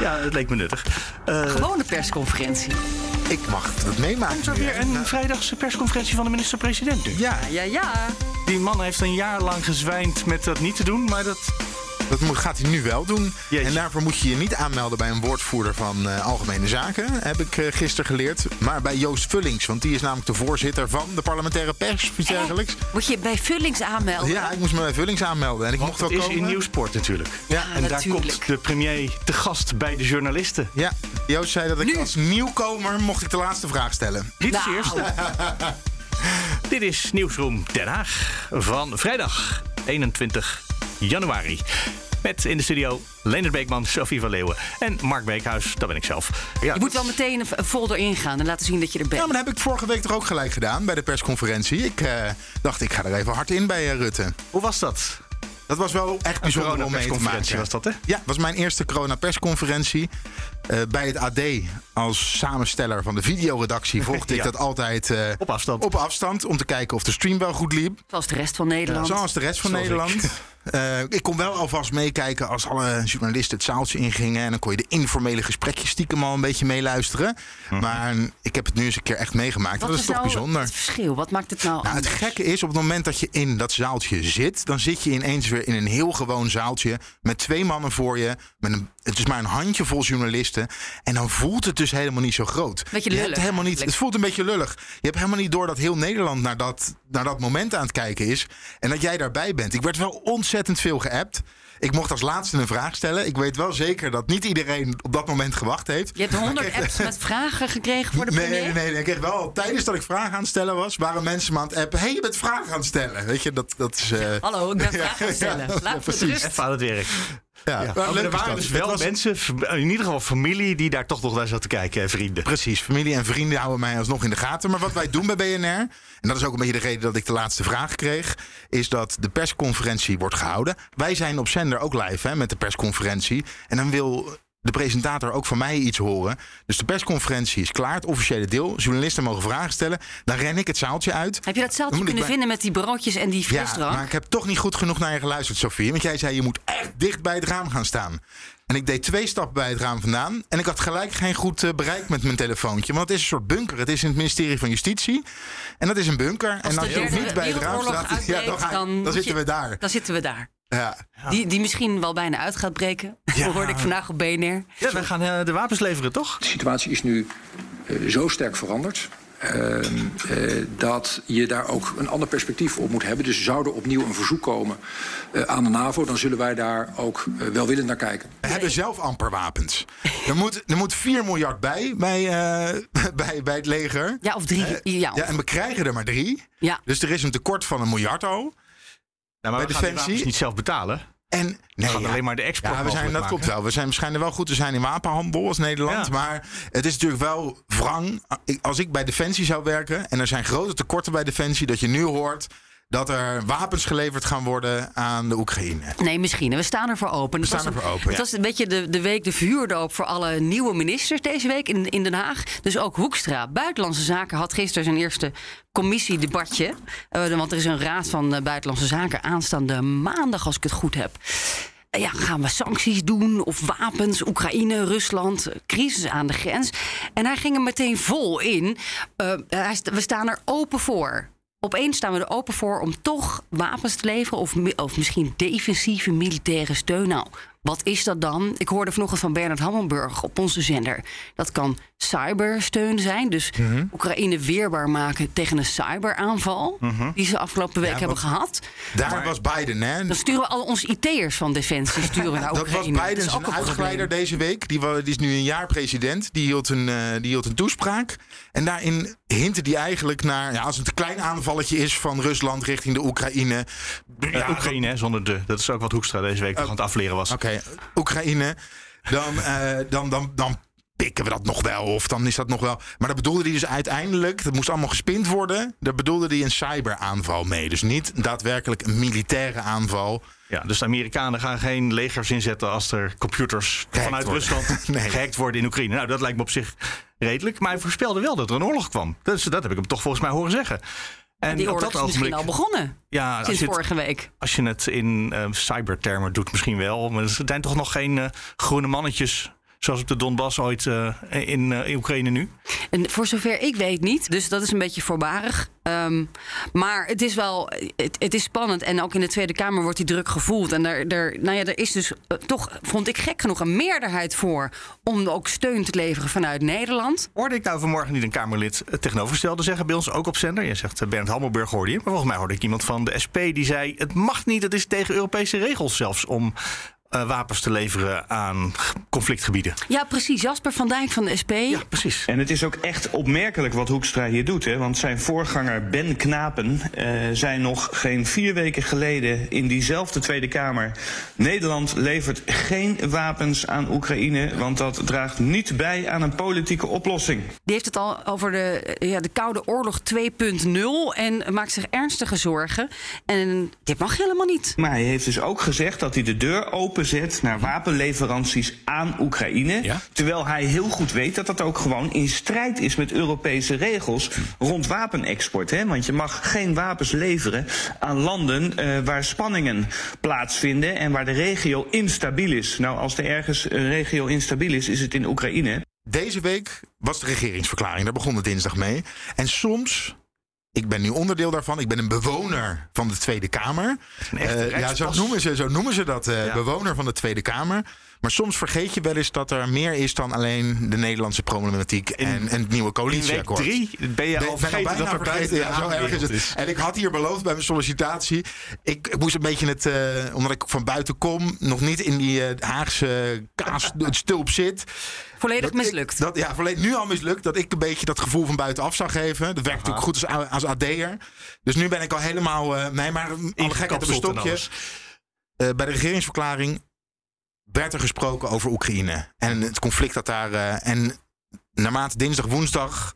Ja, het leek me nuttig. Uh, Gewone persconferentie. Ik mag het meemaken. Komt er weer een nou. vrijdagse persconferentie van de minister-president nu? Ja, ja, ja. Die man heeft een jaar lang gezwijnd met dat niet te doen, maar dat dat moet, gaat hij nu wel doen. En daarvoor moet je je niet aanmelden bij een woordvoerder van uh, Algemene Zaken, heb ik uh, gisteren geleerd. Maar bij Joost Vullings, want die is namelijk de voorzitter van de parlementaire pers, iets dergelijks. Moet je bij Vullings aanmelden? Ja, ik moest me bij Vullings aanmelden. En ik mocht wel het is in Nieuwsport natuurlijk. Ja, en natuurlijk. daar komt de premier te gast bij de journalisten. Ja, Joost zei dat ik Nu. als nieuwkomer mocht ik de laatste vraag stellen. Niet als Nou. eerste. Dit is Nieuwsroom Den Haag van vrijdag 21 januari. Met in de studio Leonard Beekman, Sophie van Leeuwen en Mark Beekhuis. Dat ben ik zelf. Ja, Je moet wel meteen een folder ingaan en laten zien dat je er bent. Ja, maar dat heb ik vorige week toch ook gelijk gedaan bij de persconferentie. Ik eh, dacht, ik ga er even hard in bij eh, Rutte. Hoe was dat? Dat was wel echt bijzonder om mee te maken. was dat, hè? Ja, dat was mijn eerste corona-persconferentie. Eh, bij het AD als samensteller van de videoredactie volgde ik dat altijd eh, Op afstand. op afstand. Om te kijken of de stream wel goed liep. Zoals de rest van Nederland. Zoals de rest van Zoals Nederland. Eh, ik kon wel alvast meekijken als alle journalisten het zaaltje ingingen. En dan kon je de informele gesprekjes stiekem al een beetje meeluisteren. Maar ik heb het nu eens een keer echt meegemaakt. Wat dat is toch nou bijzonder. het verschil? Wat maakt het nou, Nou, het gekke is, op het moment dat je in dat zaaltje zit, dan zit je ineens weer in een heel gewoon zaaltje met twee mannen voor je. Met een, het is maar een handjevol journalisten. En dan voelt het dus helemaal niet zo groot. Beetje je hebt helemaal niet, het voelt een beetje lullig. Je hebt helemaal niet door dat heel Nederland naar dat, naar dat moment aan het kijken is. En dat jij daarbij bent. Ik werd wel ontzettend veel geappt. Ik mocht als laatste een vraag stellen. Ik weet wel zeker dat niet iedereen op dat moment gewacht heeft. Je hebt honderd apps met vragen gekregen voor de Nee, premier? nee, nee, nee. Ik kreeg wel tijdens dat ik vragen aan het stellen was, waren mensen me aan het appen. Hé, hey, je bent vragen aan het stellen. Weet je, dat, dat is. eh, Hallo, ik ben vragen aan het stellen. Ja, Laat me precies. Even aan het werk. Ja. Ja. Maar Maar leuk er waren dus wel was- mensen, in ieder geval familie, die daar toch nog naar zat te kijken. en Vrienden. Precies, familie en vrienden houden mij alsnog in de gaten. Maar wat wij doen bij BNR, en dat is ook een beetje de reden dat ik de laatste vraag kreeg, is dat de persconferentie wordt gehouden. Wij zijn op zender ook live hè, met de persconferentie. En dan wil de presentator ook van mij iets horen. Dus de persconferentie is klaar, het officiële deel. Journalisten mogen vragen stellen. Dan ren ik het zaaltje uit. Heb je dat zaaltje kunnen bij- vinden met die broodjes en die Ja, frisdrank? maar ik heb toch niet goed genoeg naar je geluisterd, Sofie. Want jij zei, je moet echt dicht bij het raam gaan staan. En ik deed twee stappen bij het raam vandaan. En ik had gelijk geen goed eh, bereik met mijn telefoontje. Want het is een soort bunker. Het is in het ministerie van Justitie. En dat is een bunker. en Als je niet bij het raam staat, ja, dan, zitten je- we daar. Dan zitten we daar. Ja. Die, die misschien wel bijna uit gaat breken. Ja. hoorde ik vandaag op BNR. Ja, wij gaan eh, de wapens leveren, toch? De situatie is nu eh, zo sterk veranderd. ehm, eh, dat je daar ook een ander perspectief op moet hebben. Dus zou er opnieuw een verzoek komen eh, aan de NAVO, dan zullen wij daar ook welwillend naar kijken. We hebben zelf amper wapens. Er moet, er moet 4 miljard bij, bij, eh, bij, bij het leger. Ja, of drie. ja, Ja, en we krijgen er maar drie. ja. Dus er is een tekort van een miljard al. Nou, maar Bij die Defensie- niet zelf betalen. En We nee, gaan ja. alleen maar de export Ja, we zijn, dat klopt wel. We zijn waarschijnlijk wel goed te zijn in wapenhandel als Nederland. Ja. Maar het is natuurlijk wel wrang. Als ik bij Defensie zou werken en er zijn grote tekorten bij Defensie, dat je nu hoort dat er wapens geleverd gaan worden aan de Oekraïne. Nee, misschien. We staan ervoor open. We staan ervoor open, Het was een beetje de, de week de vuurdoop voor alle nieuwe ministers deze week in, in Den Haag. Dus ook Hoekstra, Buitenlandse Zaken, had gisteren zijn eerste commissiedebatje. Eh, want er is een raad van eh, Buitenlandse Zaken aanstaande maandag, als ik het goed heb. Eh, Ja, gaan we sancties doen of wapens, Oekraïne, Rusland, crisis aan de grens. En hij ging er meteen vol in. Hij we staan er open voor. Opeens staan we er open voor om toch wapens te leveren of, of misschien defensieve militaire steun. Nou, wat is dat dan? Ik hoorde vanochtend van Bernard Hammelburg op onze zender. Dat kan cybersteun zijn, dus Mhm. Oekraïne weerbaar maken tegen een cyberaanval die ze afgelopen week Ja, hebben gehad. Daar was Biden, hè? Dan sturen we al onze IT'ers van Defensie sturen we naar Dat was Oekraïne. Biden zijn uitgeleider deze week. Die is nu een jaar president. Die hield een, eh, die hield een toespraak. En daarin hintte die eigenlijk naar... Ja, als het een klein aanvalletje is van Rusland richting de Oekraïne... Ja, Oekraïne, zonder de. Dat is ook wat Hoekstra deze week nog aan het afleren was. Oké, Oekraïne. Dan, eh, dan, dan, dan pikken we dat nog wel. Of dan is dat nog wel. Maar dat bedoelde hij dus uiteindelijk. Dat moest allemaal gespind worden. Daar bedoelde hij een cyberaanval mee. Dus niet daadwerkelijk een militaire aanval. Ja, dus de Amerikanen gaan geen legers inzetten als er computers Gehackt vanuit worden. Rusland Nee. gehackt worden in Oekraïne. Nou, dat lijkt me op zich redelijk. Maar hij voorspelde wel dat er een oorlog kwam. Dat, is, dat heb ik hem toch volgens mij horen zeggen. En Die oorlog dat is misschien al begonnen ja, sinds het, vorige week. als je het in eh, cybertermen doet, misschien wel. Maar er zijn toch nog geen eh, groene mannetjes Zoals op de Donbass ooit uh, in, uh, in, Oekraïne nu? En voor zover ik weet niet. Dus dat is een beetje voorbarig. Um, maar het is wel het, het, is spannend. En ook in de Tweede Kamer wordt die druk gevoeld. En er, er, nou ja, er is dus uh, toch, vond ik gek genoeg, een meerderheid voor om ook steun te leveren vanuit Nederland. Hoorde ik nou vanmorgen niet een Kamerlid het tegenovergestelde zeggen bij ons ook op zender? Je zegt Bernd Hammelburg hoorde je. Maar volgens mij hoorde ik iemand van de SP die zei: het mag niet, het is tegen Europese regels zelfs om uh, wapens te leveren aan conflictgebieden. Ja, precies. Jasper van Dijk van de SP. Ja, precies. En het is ook echt opmerkelijk wat Hoekstra hier doet. Hè? Want zijn voorganger Ben Knapen uh, zei nog geen vier weken geleden in diezelfde Tweede Kamer... Nederland levert geen wapens aan Oekraïne... want dat draagt niet bij aan een politieke oplossing. Die heeft het al over de, ja, de Koude Oorlog 2.0 en maakt zich ernstige zorgen. En dit mag helemaal niet. Maar hij heeft dus ook gezegd dat hij de deur open zet naar wapenleveranties aan Oekraïne. Ja? Terwijl hij heel goed weet dat dat ook gewoon in strijd is met Europese regels rond wapenexport. Hè? Want je mag geen wapens leveren aan landen uh, waar spanningen plaatsvinden en waar de regio instabiel is. Nou, als er ergens een regio instabiel is, is het in Oekraïne. Deze week was de regeringsverklaring, daar begon het dinsdag mee. En soms ik ben nu onderdeel daarvan. Ik ben een bewoner van de Tweede Kamer. Uh, ja, zo noemen ze, zo noemen ze dat. Uh, ja. Bewoner van de Tweede Kamer. Maar soms vergeet je wel eens dat er meer is dan alleen de Nederlandse problematiek in, en, en het nieuwe coalitieakkoord. In week drie ben je al ben, vergeten dat er vergeten, ja, zo erg is het. Is. En ik had hier beloofd bij mijn sollicitatie. Ik, ik moest een beetje het, uh, omdat ik van buiten kom, nog niet in die uh, Haagse kaasstulp zit. Volledig mislukt. Ik, dat, ja, volledig, nu al mislukt. Dat ik een beetje dat gevoel van buitenaf zou geven. Dat werkt natuurlijk goed als, als AD'er. Dus nu ben ik al helemaal... Uh, nee, maar alle gekheid op een stokje. Uh, bij de regeringsverklaring werd er gesproken over Oekraïne. En het conflict dat daar... Uh, en naarmate dinsdag, woensdag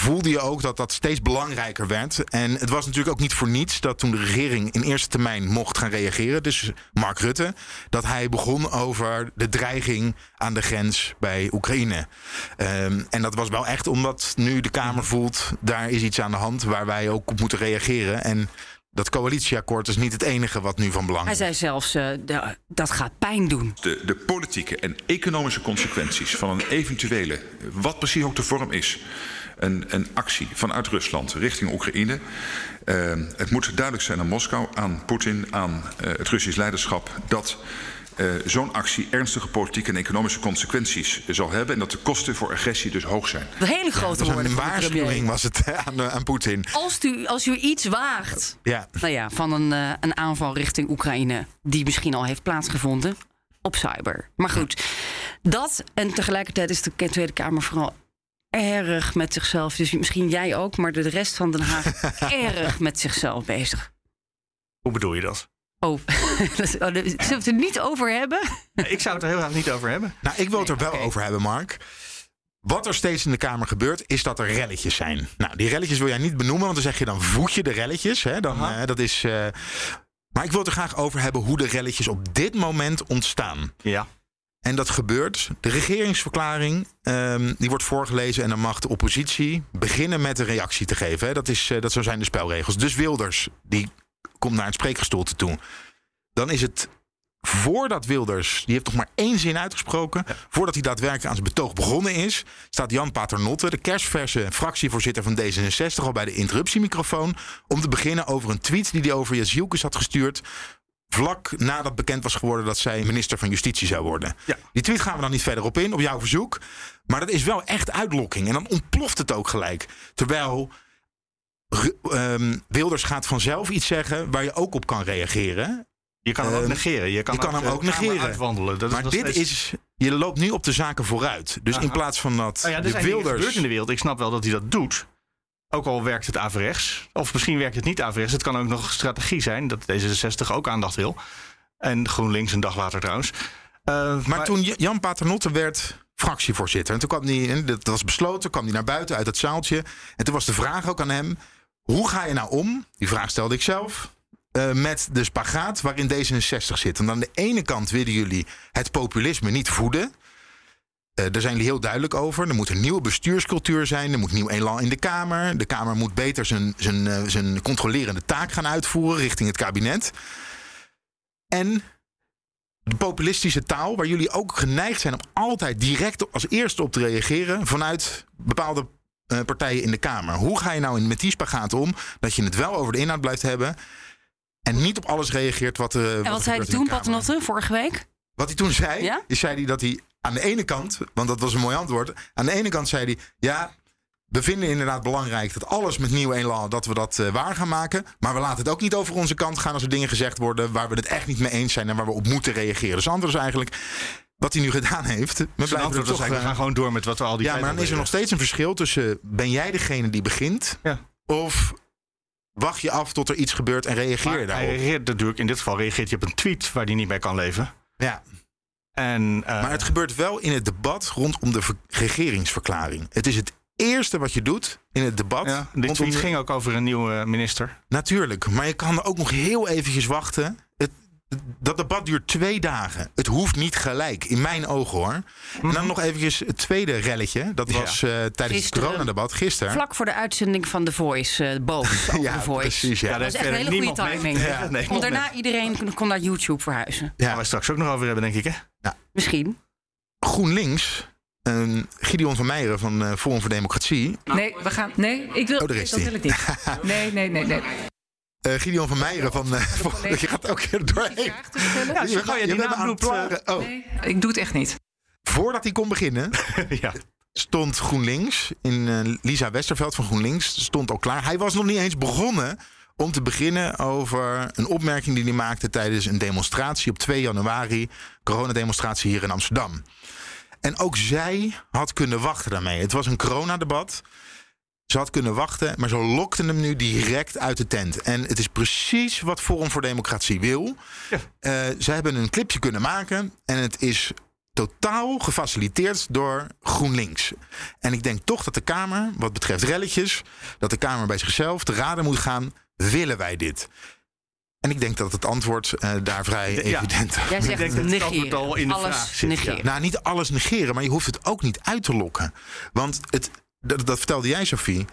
voelde je ook dat dat steeds belangrijker werd. En het was natuurlijk ook niet voor niets dat toen de regering in eerste termijn mocht gaan reageren, dus Mark Rutte, dat hij begon over de dreiging aan de grens bij Oekraïne. Um, en dat was wel echt omdat nu de Kamer voelt, daar is iets aan de hand waar wij ook op moeten reageren. En dat coalitieakkoord is niet het enige wat nu van belang is. Hij zei zelfs, uh, de, dat gaat pijn doen. De, de politieke en economische consequenties van een eventuele, wat precies ook de vorm is een, een actie vanuit Rusland richting Oekraïne. Uh, het moet duidelijk zijn aan Moskou, aan Poetin, aan uh, het Russisch leiderschap dat uh, zo'n actie ernstige politieke en economische consequenties zal hebben. En dat de kosten voor agressie dus hoog zijn. De hele grote ja, Een waarschuwing was het aan, aan Poetin. Als u, als u iets waagt ja. Nou ja, van een, uh, een aanval richting Oekraïne, die misschien al heeft plaatsgevonden op cyber. Maar goed, dat en tegelijkertijd is de Tweede Kamer vooral erg met zichzelf. Dus misschien jij ook, maar de rest van Den Haag erg met zichzelf bezig. Hoe bedoel je dat? Oh, zullen we het er niet over hebben? Ik zou het er heel graag niet over hebben. Nou, ik wil het er wel okay. over hebben, Mark. Wat er steeds in de Kamer gebeurt, is dat er relletjes zijn. Nou, die relletjes wil jij niet benoemen, want dan zeg je dan voed je de relletjes. Hè? Dan, uh, dat is, uh... Maar ik wil het er graag over hebben hoe de relletjes op dit moment ontstaan. Ja. En dat gebeurt. De regeringsverklaring um, die wordt voorgelezen en dan mag de oppositie beginnen met een reactie te geven. Hè. Dat, is, uh, dat zo zijn de spelregels. Dus Wilders die komt naar het spreekgestoelte toe. Dan is het voordat Wilders, die heeft nog maar één zin uitgesproken, ja. voordat hij daadwerkelijk aan zijn betoog begonnen is, staat Jan Paternotte, de kerstverse fractievoorzitter van D66, al bij de interruptiemicrofoon, om te beginnen over een tweet die hij over Jazielkes had gestuurd vlak nadat bekend was geworden dat zij minister van Justitie zou worden. Ja. Die tweet gaan we dan niet verder op in, op jouw verzoek. Maar dat is wel echt uitlokking. En dan ontploft het ook gelijk. Terwijl um, Wilders gaat vanzelf iets zeggen waar je ook op kan reageren. Je kan hem ook negeren. Je kan, je kan hem ook negeren. Uitwandelen. Dat maar is dit is. Je loopt nu op de zaken vooruit. Dus Aha. in plaats van dat. Ja, er de Wilders. gebeurd in de wereld. Ik snap wel dat hij dat doet. Ook al werkt het averechts. Of misschien werkt het niet averechts. Het kan ook nog strategie zijn dat D66 ook aandacht wil. En GroenLinks een dag later trouwens. Uh, maar, maar, toen Jan Paternotte werd fractievoorzitter. En toen kwam hij, dat was besloten, kwam hij naar buiten uit het zaaltje. En toen was de vraag ook aan hem: hoe ga je nou om? Die vraag stelde ik zelf. Uh, met de spagaat waarin D66 zit. En aan de ene kant willen jullie het populisme niet voeden. Uh, daar zijn jullie heel duidelijk over. Er moet een nieuwe bestuurscultuur zijn. Er moet nieuw elan in de Kamer. De Kamer moet beter zijn, zijn, uh, zijn controlerende taak gaan uitvoeren richting het kabinet. En de populistische taal, waar jullie ook geneigd zijn om altijd direct als eerste op te reageren vanuit bepaalde eh, partijen in de Kamer. Hoe ga je nou in, met die spagaat om dat je het wel over de inhoud blijft hebben en niet op alles reageert wat er. En wat zei hij toen, Paternotte, vorige week? Wat hij toen zei, Ja? is zei hij dat hij aan de ene kant, want dat was een mooi antwoord, aan de ene kant zei hij, ja, we vinden inderdaad belangrijk dat alles met nieuw elan, dat we dat eh, waar gaan maken. Maar we laten het ook niet over onze kant gaan als er dingen gezegd worden waar we het echt niet mee eens zijn en waar we op moeten reageren. Dus is eigenlijk, wat hij nu gedaan heeft, Zijn antwoord was eigenlijk, we eh, gaan gewoon door met wat we al die ja, maar dan is er nog steeds een verschil tussen ben jij degene die begint Ja. of wacht je af tot er iets gebeurt en reageer je Maar hij daarop. reageert natuurlijk, in dit geval reageert hij op een tweet waar hij niet mee kan leven. Ja, En, eh, maar het gebeurt wel in het debat rondom de ver- regeringsverklaring. Het is het eerste wat je doet in het debat. ja, die rondom tweet de- ging ook over een nieuwe minister. Natuurlijk, maar je kan er ook nog heel eventjes wachten. Het, dat debat duurt twee dagen. Het hoeft niet gelijk, in mijn ogen hoor. En dan nog eventjes het tweede relletje. Dat Ja. was eh, tijdens het Gisteren. coronadebat gisteren. Vlak voor de uitzending van The Voice, eh boos over ja, The Voice. precies. Ja. Ja, Dat is echt een hele goede timing. Ja, nee, Want daarna iedereen kon- naar YouTube verhuizen. Ja. we straks ook nog over hebben, denk ik. Hè? Misschien. GroenLinks, eh, Gideon van Meijeren van eh, Forum voor Democratie. Nee, we gaan. Nee, ik wil. Oh, daar is dat wil ik niet. Nee, nee, nee, nee. Eh, Gideon van Meijeren van. eh, voor- je gaat ook er doorheen. Ja, Je je je bent aan het eh, plagen. Oh, Nee, ik doe het echt niet. voordat hij kon beginnen, ja. stond GroenLinks in eh, Lisa Westerveld van GroenLinks stond al klaar. Hij was nog niet eens begonnen om te beginnen over een opmerking die hij maakte tijdens een demonstratie op 2 januari, coronademonstratie hier in Amsterdam. En ook zij had kunnen wachten daarmee. Het was een coronadebat. Ze had kunnen wachten, maar ze lokten hem nu direct uit de tent. En het is precies wat Forum voor Democratie wil. Ja. Eh, ze hebben een clipje kunnen maken en het is totaal gefaciliteerd door GroenLinks. En ik denk toch dat de Kamer, wat betreft relletjes, dat de Kamer bij zichzelf te raden moet gaan: willen wij dit? En ik denk dat het antwoord eh, daar vrij Ja. evident is. Jij zegt negeren. al in de Alles vraag zit, ja. negeren. Nou, niet alles negeren, maar je hoeft het ook niet uit te lokken. Want het, dat, dat vertelde jij, Sophie.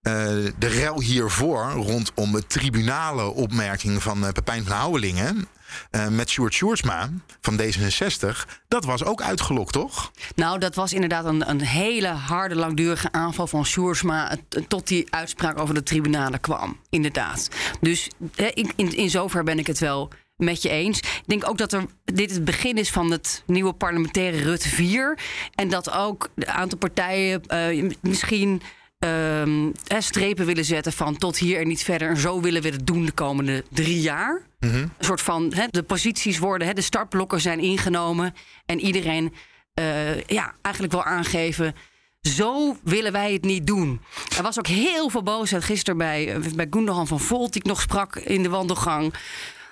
eh, de rel hiervoor rondom de tribunale opmerking van eh, Pepijn van Houwelingen. eh, met Sjoerd Sjoerdsma van D66. Dat was ook uitgelokt, toch? Nou, dat was inderdaad een, een hele harde, langdurige aanval van Sjoerdsma... tot die uitspraak over de tribunalen kwam, inderdaad. Dus in, in zover ben ik het wel met je eens. Ik denk ook dat er, dit het begin is van het nieuwe parlementaire Rutte 4... en dat ook een aantal partijen eh, misschien... hè, strepen willen zetten van tot hier en niet verder. En zo willen we het doen de komende drie jaar. Een soort van hè, de posities worden, hè, de startblokken zijn ingenomen. En iedereen eh, ja, eigenlijk wil aangeven. Zo willen wij het niet doen. Er was ook heel veel boosheid gisteren bij, eh, bij Gundogan van Volt, die ik nog sprak in de wandelgang.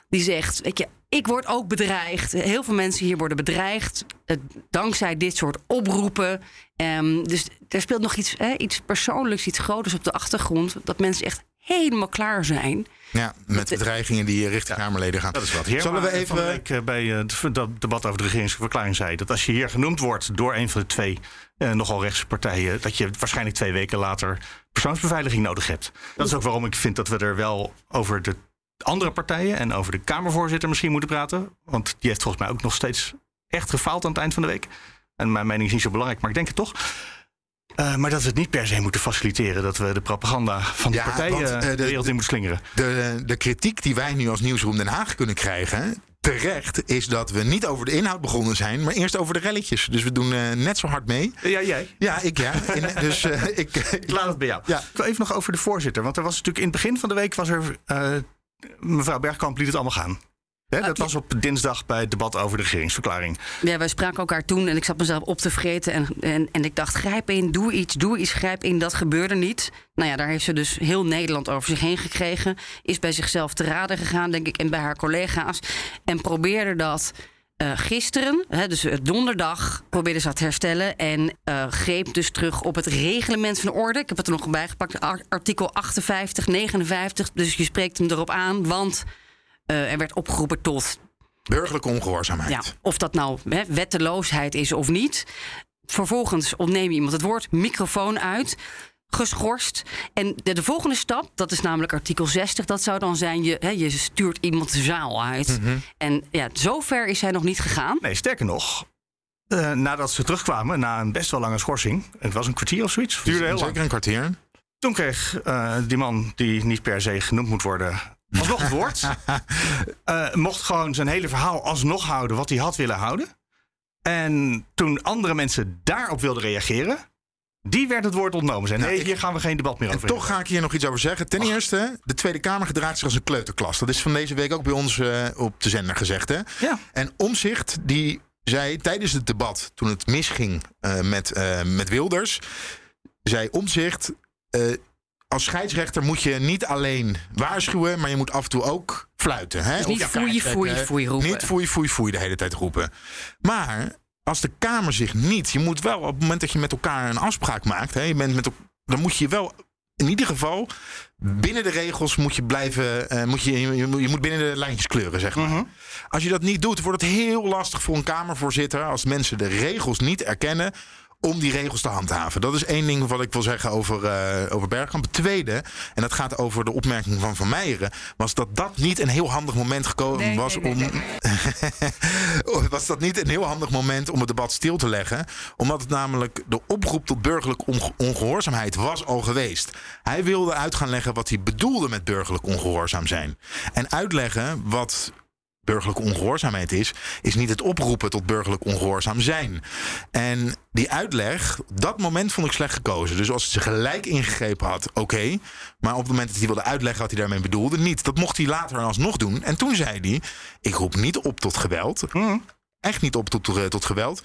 Die zegt: Weet je, ik word ook bedreigd. Heel veel mensen hier worden bedreigd. eh, dankzij dit soort oproepen. Ehm, dus er speelt nog iets, hè, iets persoonlijks, iets groters op de achtergrond. Dat mensen echt helemaal klaar zijn. Ja, met bedreigingen die richting Kamerleden gaan. Dat is wat. Heer, Zullen we even. week eh, bij eh, het dat debat over de regeringsverklaring zei... dat als je hier genoemd wordt door een van de twee eh, nogal rechtse partijen... dat je waarschijnlijk twee weken later persoonsbeveiliging nodig hebt. Dat is ook waarom ik vind dat we er wel over de andere partijen... en over de Kamervoorzitter misschien moeten praten. Want die heeft volgens mij ook nog steeds echt gefaald aan het eind van de week. En mijn mening is niet zo belangrijk, maar ik denk het toch... Eh, maar dat we het niet per se moeten faciliteren. Dat we de propaganda van die Ja, partijen want, eh, de, de- wereld in moeten slingeren. De, de kritiek die wij nu als Nieuwsroom Den Haag kunnen krijgen. Terecht is dat we niet over de inhoud begonnen zijn, maar eerst over de relletjes. Dus we doen eh, net zo hard mee. Ja, jij. Ja, ik ja. Dus ik. Ik laat het bij jou. Ja. Ik wil even nog over de voorzitter. Want er was natuurlijk in het begin van de week was er. Mevrouw Bergkamp liet het allemaal gaan. Dat was op dinsdag bij het debat over de regeringsverklaring. Ja, wij spraken elkaar toen en ik zat mezelf op te vreten. En, en, en ik dacht, grijp in, doe iets, doe iets, grijp in. Dat gebeurde niet. Nou ja, daar heeft ze dus heel Nederland over zich heen gekregen. Is bij zichzelf te raden gegaan, denk ik, en bij haar collega's. En probeerde dat eh, gisteren, hè, dus eh, donderdag, probeerde ze dat te herstellen. En eh, greep dus terug op het reglement van orde. Ik heb het er nog bij gepakt, ar- artikel 58, 59. Dus je spreekt hem erop aan, want... er werd opgeroepen tot Burgerlijke ongehoorzaamheid. ja, of dat nou hè, wetteloosheid is of niet. Vervolgens ontneem je iemand het woord, microfoon uit. Geschorst. En de, de volgende stap, dat is namelijk artikel 60, dat zou dan zijn: je, hè, je stuurt iemand de zaal uit. En ja, zover is hij nog niet gegaan. Nee, sterker nog. eh, nadat ze terugkwamen, na een best wel lange schorsing. Het was een kwartier of zoiets. Duurde heel lang. Zeker een kwartier. Toen kreeg eh, die man, die niet per se genoemd moet worden, alsnog het woord. Eh, mocht gewoon zijn hele verhaal alsnog houden wat hij had willen houden. En toen andere mensen daarop wilden reageren, die werd het woord ontnomen. Zijn, Nou, nee, ik- hier gaan we geen debat meer En over toch hebben. ga ik hier nog iets over zeggen. Ten eerste, de Tweede Kamer gedraagt zich als een kleuterklas. Dat is van deze week ook bij ons eh, op de zender gezegd. Hè? Ja. En Omzicht die zei tijdens het debat, toen het misging eh, met, eh, met Wilders, zei Omzicht. als scheidsrechter moet je niet alleen waarschuwen, maar je moet af en toe ook fluiten. Hè? Dus niet foei, foei, foei roepen. Niet foei, foei, foei de hele tijd roepen. Maar als de Kamer zich niet, je moet wel op het moment dat je met elkaar een afspraak maakt, hè, je bent met, dan moet je wel in ieder geval binnen de regels moet je blijven, eh, moet je, je, moet- je moet binnen de lijntjes kleuren, zeg maar. Als je dat niet doet, wordt het heel lastig voor een Kamervoorzitter als mensen de regels niet erkennen. Om die regels te handhaven. Dat is één ding wat ik wil zeggen over, eh over Bergkamp. Het tweede, en dat gaat over de opmerking van Van Meijeren, was dat dat niet een heel handig moment gekomen Nee, was nee, nee, om. Was dat niet een heel handig moment om het debat stil te leggen? Omdat het namelijk de oproep tot burgerlijke onge- ongehoorzaamheid was al geweest. Hij wilde uit gaan leggen wat hij bedoelde met burgerlijk ongehoorzaam zijn. En uitleggen wat burgerlijke ongehoorzaamheid is, is niet het oproepen tot burgerlijk ongehoorzaam zijn. En die uitleg, dat moment vond ik slecht gekozen. Dus als ze gelijk ingegrepen had, oké. Maar op het moment dat hij wilde uitleggen wat hij daarmee bedoelde, niet. Dat mocht hij later alsnog doen. En toen zei hij, ik roep niet op tot geweld. Echt niet op tot, eh, tot geweld.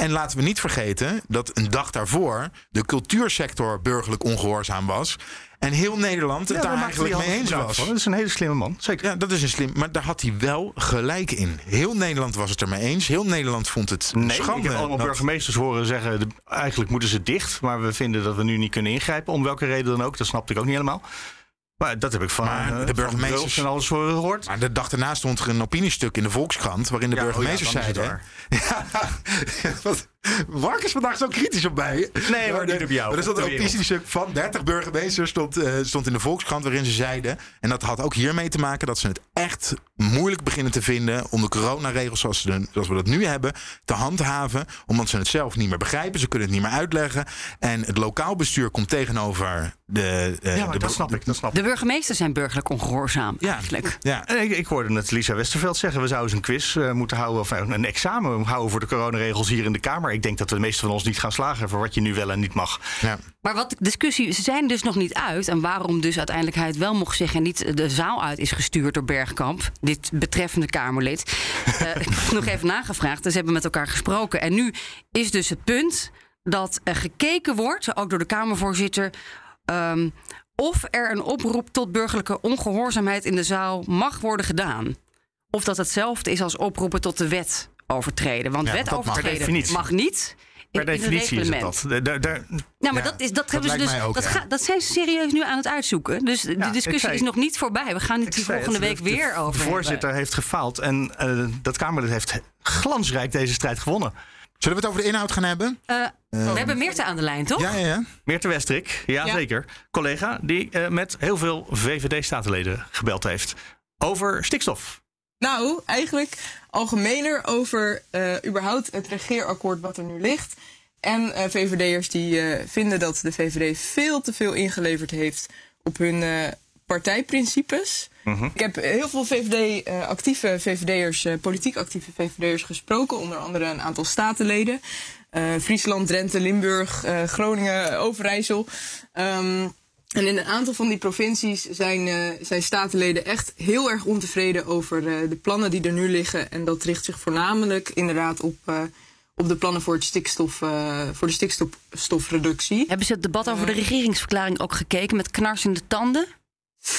En laten we niet vergeten dat een dag daarvoor de cultuursector burgerlijk ongehoorzaam was. En heel Nederland het Ja, daar eigenlijk mee eens was. van. Dat is een hele slimme man. Zeker. Ja, dat is een slim. Maar daar had hij wel gelijk in. Heel Nederland was het ermee eens. Heel Nederland vond het Nee, schande. ik heb allemaal dat- burgemeesters horen zeggen... eigenlijk moeten ze dicht, maar we vinden dat we nu niet kunnen ingrijpen. Om welke reden dan ook, dat snapte ik ook niet helemaal. Maar dat heb ik van, Maar eh, de burgemeesters- Bruls en alles horen gehoord. Maar de dag daarna stond er een opiniestuk in de Volkskrant... waarin de Ja, oh ja, het zeiden... Ja, wat, Mark is vandaag zo kritisch op mij. Nee, maar niet op jou, Maar er stond een opiniestuk van 30 burgemeesters stond, eh, stond in de Volkskrant... waarin ze zeiden, en dat had ook hiermee te maken... dat ze het echt moeilijk beginnen te vinden... om de coronaregels zoals, ze- zoals we dat nu hebben te handhaven... omdat ze het zelf niet meer begrijpen. Ze kunnen het niet meer uitleggen. En het lokaal bestuur komt tegenover de... eh, Ja, de, dat snap ik. Dat snap ik. De burgemeesters zijn burgerlijk ongehoorzaam, Ja, eigenlijk. ja. En Ik, ik hoorde net Lisa Westerveld zeggen... we zouden eens een quiz eh, moeten houden... of een examen houden voor de coronaregels hier in de Kamer. Ik denk dat de meesten van ons niet gaan slagen... voor wat je nu wel en niet mag. ja. Maar wat de discussie, ze zijn dus nog niet uit. En waarom dus uiteindelijk hij het wel mocht zeggen en niet de zaal uit is gestuurd door Bergkamp, dit betreffende Kamerlid. Eh, ik heb nog even nagevraagd. Dus ze hebben met elkaar gesproken. En nu is dus het punt dat er gekeken wordt, ook door de Kamervoorzitter. ehm, of er een oproep tot burgerlijke ongehoorzaamheid in de zaal mag worden gedaan. Of dat hetzelfde is als oproepen tot de wet overtreden. Want Ja, wet dat mag. Per overtreden mag niet. Per in- in een definitie is dat. Daar- daar- Nou, maar Ja, dat, is, dat, dat hebben ze dus. ook, dat, ja. ga- dat zijn ze serieus nu aan het uitzoeken. Dus de Ja, discussie zei- is nog niet voorbij. We gaan het hier volgende het, week de- weer de over. voorzitter heeft gefaald en eh, dat Kamerlid heeft glansrijk deze strijd gewonnen. Zullen we het over de inhoud gaan hebben? hebben. Eh, we hebben Meerte aan de lijn, toch? Ja, ja, ja. Meerte Westrik, ja, Ja. zeker. Collega die eh, met heel veel VVD-statenleden gebeld heeft over stikstof. Nou, eigenlijk algemener over eh, überhaupt het regeerakkoord wat er nu ligt. En eh, VVD'ers die eh, vinden dat de VVD veel te veel ingeleverd heeft op hun partijprincipes. Ik heb heel veel VVD, actieve VVD'ers, politiek actieve VVD'ers gesproken. Onder andere een aantal statenleden. Friesland, Drenthe, Limburg, Groningen, Overijssel. Ehm, en in een aantal van die provincies zijn, eh, zijn statenleden echt heel erg ontevreden over eh, de plannen die er nu liggen. En dat richt zich voornamelijk inderdaad op, eh, op de plannen voor, het stikstof, voor de stikstofreductie. Hebben ze het debat over de regeringsverklaring ook gekeken met knarsende tanden?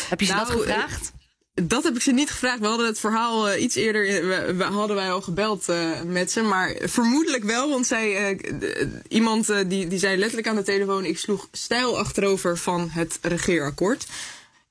Heb je ze Nou, dat gevraagd? Dat heb ik ze niet gevraagd. We hadden het verhaal eh, iets eerder, we, hadden wij al gebeld eh, met ze. Maar vermoedelijk wel, want zij, eh, iemand die, die zei letterlijk aan de telefoon... ik sloeg stijl achterover van het regeerakkoord.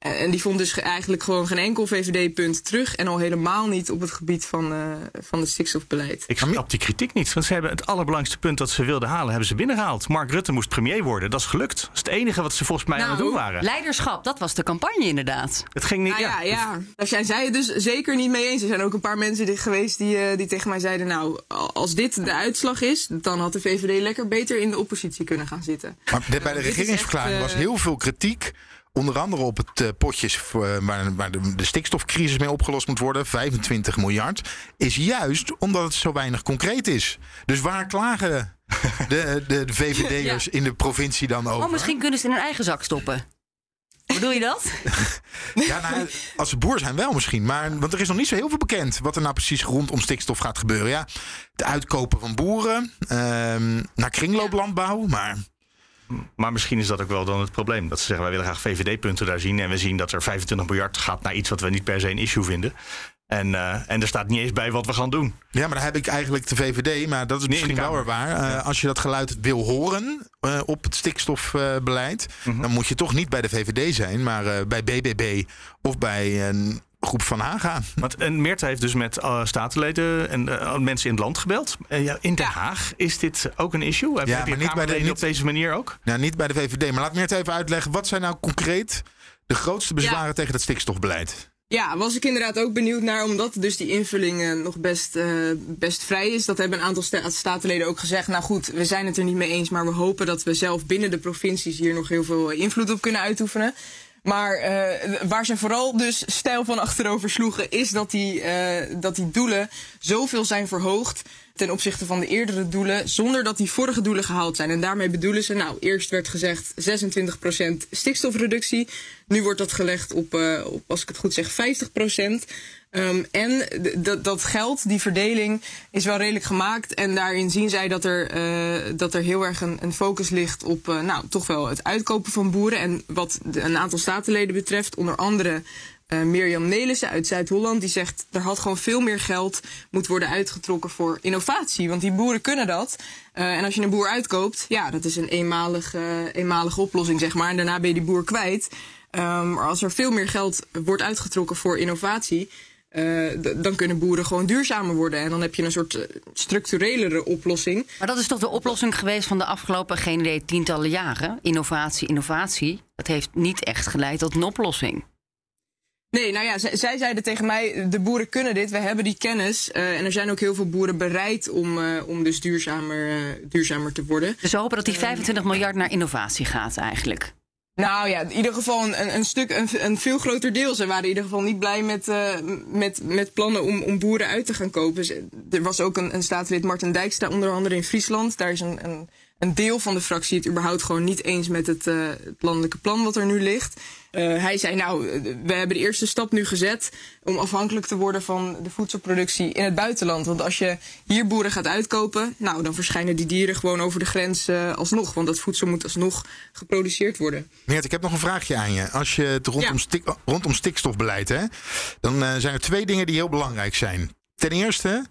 En die vond dus ge- eigenlijk gewoon geen enkel VVD-punt terug. En al helemaal niet op het gebied van, eh, van het stikstofbeleid. Ik snap die kritiek niet. Want ze hebben het allerbelangrijkste punt dat ze wilden halen, hebben ze binnengehaald. Mark Rutte moest premier worden. Dat is gelukt. Dat is het enige wat ze volgens mij aan het Nou, doen waren. Leiderschap, dat was de campagne inderdaad. Het ging niet. Nou ja, ja, daar zijn zij het dus zeker niet mee eens. Er zijn ook een paar mensen geweest die, eh, die tegen mij zeiden... nou, als dit de uitslag is, dan had de VVD lekker beter in de oppositie kunnen gaan zitten. Maar bij de is regeringsverklaring echt, was eh, heel veel kritiek. Onder andere op het eh, potje voor, eh, waar, waar de, de stikstofcrisis mee opgelost moet worden. 25 miljard. Is juist omdat het zo weinig concreet is. Dus waar klagen de, de, de VVD'ers in de provincie dan over? Oh, misschien kunnen ze in hun eigen zak stoppen. Bedoel je dat? Ja, nou, als ze boer zijn wel misschien. Maar, want er is nog niet zo heel veel bekend wat er nou precies rondom stikstof gaat gebeuren. Ja, het uitkopen van boeren, ehm, naar kringlooplandbouw. Maar Maar misschien is dat ook wel dan het probleem. Dat ze zeggen, wij willen graag VVD-punten daar zien. En we zien dat er 25 miljard gaat naar iets wat we niet per se een issue vinden. En, eh, en er staat niet eens bij wat we gaan doen. Ja, maar dan heb ik eigenlijk de VVD, maar dat is Nee, misschien wel weer waar. Eh, Als je dat geluid wil horen eh, op het stikstofbeleid, Mhm. dan moet je toch niet bij de VVD zijn, maar bij BBB of bij een groep van Haga. Want en Meert heeft dus met eh, statenleden en eh, mensen in het land gebeld. Eh, ja, in Den Haag is dit ook een issue? Heb, Ja, heb je maar niet bij de- niet- op deze manier ook? Nou, niet bij de VVD, maar laat me het even uitleggen. Wat zijn nou concreet de grootste bezwaren tegen het stikstofbeleid? Ja, was ik inderdaad ook benieuwd naar, omdat dus die invulling nog best, best vrij is. Dat hebben een aantal sta- statenleden ook gezegd. Nou goed, we zijn het er niet mee eens, maar we hopen dat we zelf binnen de provincies hier nog heel veel invloed op kunnen uitoefenen. Maar eh, waar ze vooral dus stijl van achterover sloegen, is dat die, eh, dat die doelen zoveel zijn verhoogd ten opzichte van de eerdere doelen, zonder dat die vorige doelen gehaald zijn. En daarmee bedoelen ze, nou, eerst werd gezegd 26% stikstofreductie. Nu wordt dat gelegd op, eh, op als ik het goed zeg, 50%. Ehm, en dat- geld, die verdeling, is wel redelijk gemaakt. En daarin zien zij dat er, eh, dat er heel erg een, een focus ligt op eh, nou, toch wel het uitkopen van boeren. En wat een aantal statenleden betreft, onder andere eh, Mirjam Nelissen uit Zuid-Holland, die zegt er had gewoon veel meer geld moet worden uitgetrokken voor innovatie. Want die boeren kunnen dat. En als je een boer uitkoopt, ja, dat is een eenmalige, eenmalige oplossing, zeg maar. En daarna ben je die boer kwijt. Ehm, maar als er veel meer geld wordt uitgetrokken voor innovatie, dan kunnen boeren gewoon duurzamer worden. En dan heb je een soort eh, structurelere oplossing. Maar dat is toch de oplossing geweest van de afgelopen, geen idee, tientallen jaren? Innovatie, innovatie. Dat heeft niet echt geleid tot een oplossing. Nee, nou ja, zij, zij zeiden tegen mij, de boeren kunnen dit, we hebben die kennis. eh, en er zijn ook heel veel boeren bereid om, eh, om dus duurzamer, eh, duurzamer te worden. Dus we hopen dat die 25 miljard naar innovatie gaat eigenlijk. Nou ja, in ieder geval een, een stuk, een, een veel groter deel. Ze waren in ieder geval niet blij met, eh, met, met plannen om, om boeren uit te gaan kopen. Er was ook een, een staatslid, Martin Dijkstra, onder andere in Friesland. Daar is een, een, een deel van de fractie het überhaupt gewoon niet eens met het, eh, het landelijke plan wat er nu ligt. Eh, hij zei, nou, eh, we hebben de eerste stap nu gezet om afhankelijk te worden van de voedselproductie in het buitenland. Want als je hier boeren gaat uitkopen, nou, dan verschijnen die dieren gewoon over de grens alsnog. Want dat voedsel moet alsnog geproduceerd worden. Meert, ik heb nog een vraagje aan je. Als je het rondom, Ja. stik, rondom stikstofbeleid, hè, dan zijn er twee dingen die heel belangrijk zijn. Ten eerste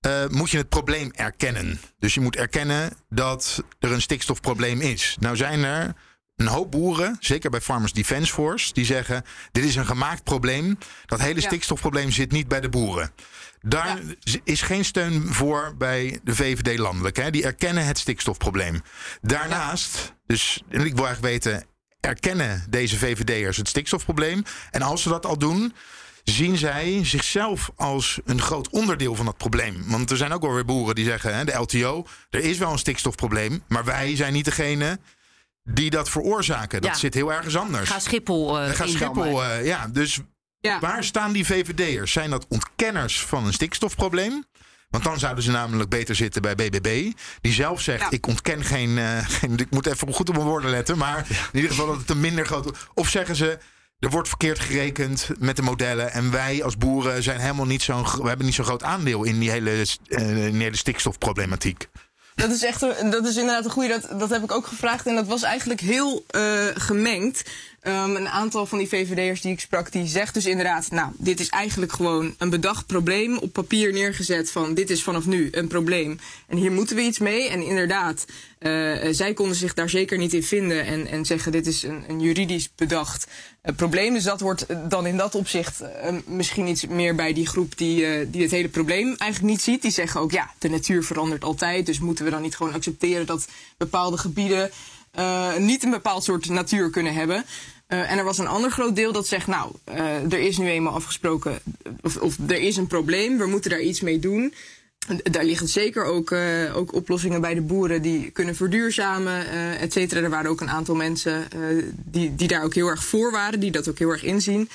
eh, moet je het probleem erkennen. Dus je moet erkennen dat er een stikstofprobleem is. Nou zijn er een hoop boeren, zeker bij Farmers Defence Force, die zeggen: dit is een gemaakt probleem. Dat hele Ja. stikstofprobleem zit niet bij de boeren. Daar is geen steun voor bij de VVD landelijk. Hè? Die erkennen het stikstofprobleem. Daarnaast, dus en ik wil eigenlijk weten, erkennen deze VVD'ers het stikstofprobleem? En als ze dat al doen, zien zij zichzelf als een groot onderdeel van dat probleem. Want er zijn ook wel weer boeren die zeggen, hè, de LTO, er is wel een stikstofprobleem, maar wij zijn niet degene die dat veroorzaken. Dat Ja. zit heel ergens anders. Ga Schiphol eh Ga. Schiphol, eh, ja, dus Ja. Waar staan die VVD'ers? Zijn dat ontkenners van een stikstofprobleem? Want dan zouden ze namelijk beter zitten bij BBB. Die zelf zegt, Ja. ik ontken geen, eh, geen... Ik moet even goed op mijn woorden letten. Maar in ieder geval dat het een minder groot... Of zeggen ze, er wordt verkeerd gerekend met de modellen. En wij als boeren zijn helemaal niet zo'n... We hebben niet zo'n groot aandeel in die hele, eh, in die hele stikstofproblematiek. Dat is echt dat is inderdaad een goede. Dat, dat heb ik ook gevraagd. En dat was eigenlijk heel eh, gemengd. Ehm, een aantal van die VVD'ers die ik sprak, die zegt dus inderdaad... nou, dit is eigenlijk gewoon een bedacht probleem op papier neergezet... van dit is vanaf nu een probleem en hier moeten we iets mee. En inderdaad, eh, zij konden zich daar zeker niet in vinden... en, en zeggen dit is een, een juridisch bedacht eh, probleem. Dus dat wordt dan in dat opzicht eh, misschien iets meer bij die groep... Die, eh, die het hele probleem eigenlijk niet ziet. Die zeggen ook, ja, de natuur verandert altijd... dus moeten we dan niet gewoon accepteren dat bepaalde gebieden... eh, niet een bepaald soort natuur kunnen hebben. Eh, en er was een ander groot deel dat zegt, nou, eh, er is nu eenmaal afgesproken, of, of er is een probleem, we moeten daar iets mee doen. Daar liggen zeker ook, ook oplossingen bij de boeren die kunnen verduurzamen, et cetera. Er waren ook een aantal mensen die, die daar ook heel erg voor waren, die dat ook heel erg inzien.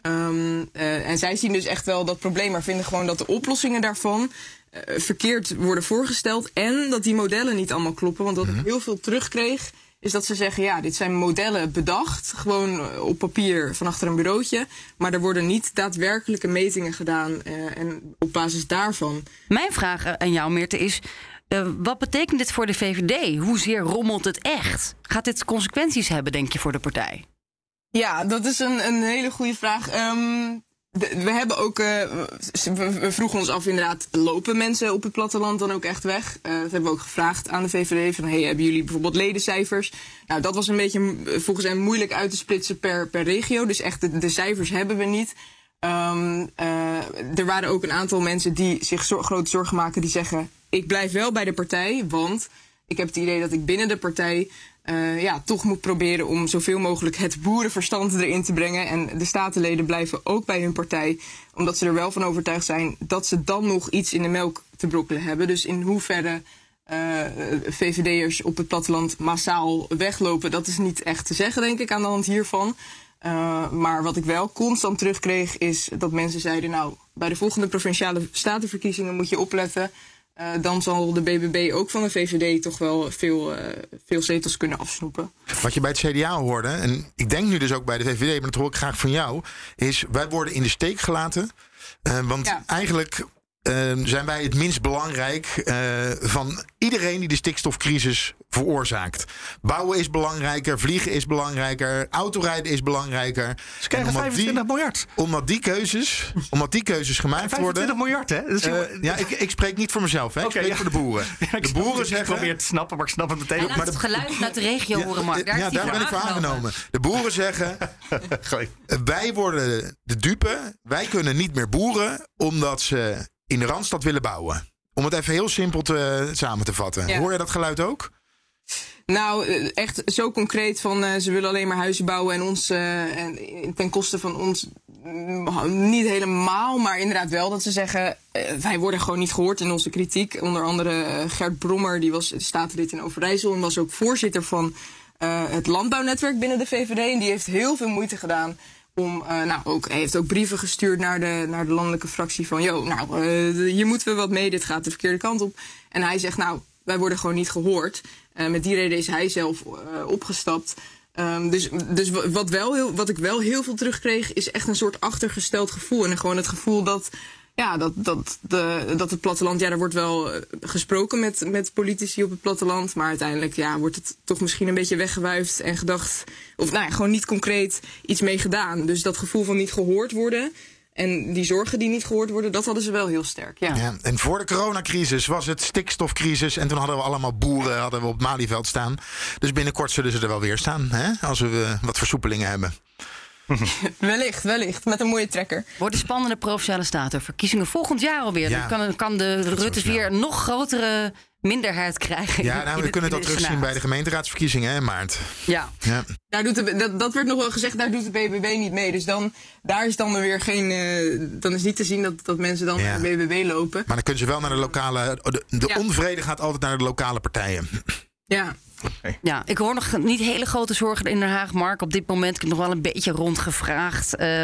Ehm, eh, en zij zien dus echt wel dat probleem, maar vinden gewoon dat de oplossingen daarvan verkeerd worden voorgesteld. En dat die modellen niet allemaal kloppen. Want wat ik heel veel terugkreeg, is dat ze zeggen: ja, dit zijn modellen bedacht, gewoon eh, op papier van achter een bureautje. Maar er worden niet daadwerkelijke metingen gedaan. eh, en op basis daarvan. Mijn vraag eh, aan jou, Meerte, is... eh, wat betekent dit voor de VVD? Hoezeer rommelt het echt? Gaat dit consequenties hebben, denk je, voor de partij? Ja, dat is een, een hele goede vraag. Ehm, we hebben ook, eh, we, vroegen ons af inderdaad, lopen mensen op het platteland dan ook echt weg? Eh, dat hebben we ook gevraagd aan de VVD. Van, hey, hebben jullie bijvoorbeeld ledencijfers? Nou, dat was een beetje mm, volgens hen moeilijk uit te splitsen per, per regio. Dus echt, de, cijfers hebben we niet. Ehm, eh, er waren ook een aantal mensen die zich grote zorgen maken. Die zeggen, ik blijf wel bij de partij, want ik heb het idee dat ik binnen de partij eh, ja, toch moet proberen om zoveel mogelijk het boerenverstand erin te brengen. En de statenleden blijven ook bij hun partij, omdat ze er wel van overtuigd zijn dat ze dan nog iets in de melk te brokkelen hebben. Dus in hoeverre eh, VVD'ers op het platteland massaal weglopen, dat is niet echt te zeggen, denk ik, aan de hand hiervan. Uh, maar wat ik wel constant terugkreeg, is dat mensen zeiden: Nou, bij de volgende provinciale statenverkiezingen moet je opletten. Uh, dan zal de BBB ook van de VVD toch wel veel, uh, veel zetels kunnen afsnoepen. Wat je bij het CDA hoorde, en ik denk nu dus ook bij de VVD, maar dat hoor ik graag van jou, is wij worden in de steek gelaten. Uh, want ja. eigenlijk zijn wij het minst belangrijk van iedereen die de stikstofcrisis veroorzaakt. Bouwen is belangrijker, vliegen is belangrijker, autorijden is belangrijker. Ze krijgen 25 die, miljard. Omdat die keuzes, omdat die keuzes gemaakt 25 worden. 25 miljard, hè? Uh, ja, ik, ik, spreek niet voor mezelf, hè? ik okay, spreek ja. voor de boeren. Ja, de boeren zeggen. Ik probeer te snappen, maar ik snap het meteen. Hij laat maar het geluid vanuit de regio ja, horen, Mark. Daar, ja, daar ben ik voor aangenomen. De boeren zeggen: wij worden de dupe. Wij kunnen niet meer boeren omdat ze in de randstad willen bouwen. Om het even heel simpel te, samen te vatten. Ja. Hoor je dat geluid ook? Nou, echt zo concreet van uh, ze willen alleen maar huizen bouwen en ons uh, en ten koste van ons niet helemaal, maar inderdaad wel dat ze zeggen uh, wij worden gewoon niet gehoord in onze kritiek. Onder andere Gert Brommer, die was statenlid in Overijssel en was ook voorzitter van het landbouwnetwerk binnen de VVD en die heeft heel veel moeite gedaan om, uh, nou, ook, hij heeft ook brieven gestuurd naar de, naar de landelijke fractie van, joh, nou, uh, hier moeten we wat mee, dit gaat de verkeerde kant op. En hij zegt, nou, wij worden gewoon niet gehoord. Uh, met die reden is hij zelf opgestapt. Um, dus dus wat, wel heel, wat ik wel heel veel terugkreeg, is echt een soort achtergesteld gevoel. En gewoon het gevoel dat, ja, dat, dat, de, dat het platteland, ja, er wordt wel gesproken met, met politici op het platteland. Maar uiteindelijk ja, wordt het toch misschien een beetje weggewuifd en gedacht. Of nou ja, gewoon niet concreet iets mee gedaan. Dus dat gevoel van niet gehoord worden. En die zorgen die niet gehoord worden, dat hadden ze wel heel sterk. Ja. ja en voor de coronacrisis was het stikstofcrisis. En toen hadden we allemaal boeren hadden we op Malieveld staan. Dus binnenkort zullen ze er wel weer staan. Hè? Als we uh, wat versoepelingen hebben. wellicht, wellicht. Met een mooie trekker. Worden spannende provinciale statenverkiezingen volgend jaar alweer. Ja. Dan kan, kan de Rutte weer een nog grotere minderheid krijgen. Ja, nou, we kunnen dat terugzien bij de gemeenteraadsverkiezingen in maart. Ja. ja. Daar doet de, dat, dat werd nog wel gezegd, daar doet de BBB niet mee. Dus dan, daar is dan weer geen. Uh, dan is niet te zien dat, dat mensen dan ja. naar de BBB lopen. Maar dan kunnen ze wel naar de lokale. De, de ja. onvrede gaat altijd naar de lokale partijen. Ja. Ja, ik hoor nog niet hele grote zorgen in Den Haag, Mark. Op dit moment ik heb nog wel een beetje rondgevraagd. Uh,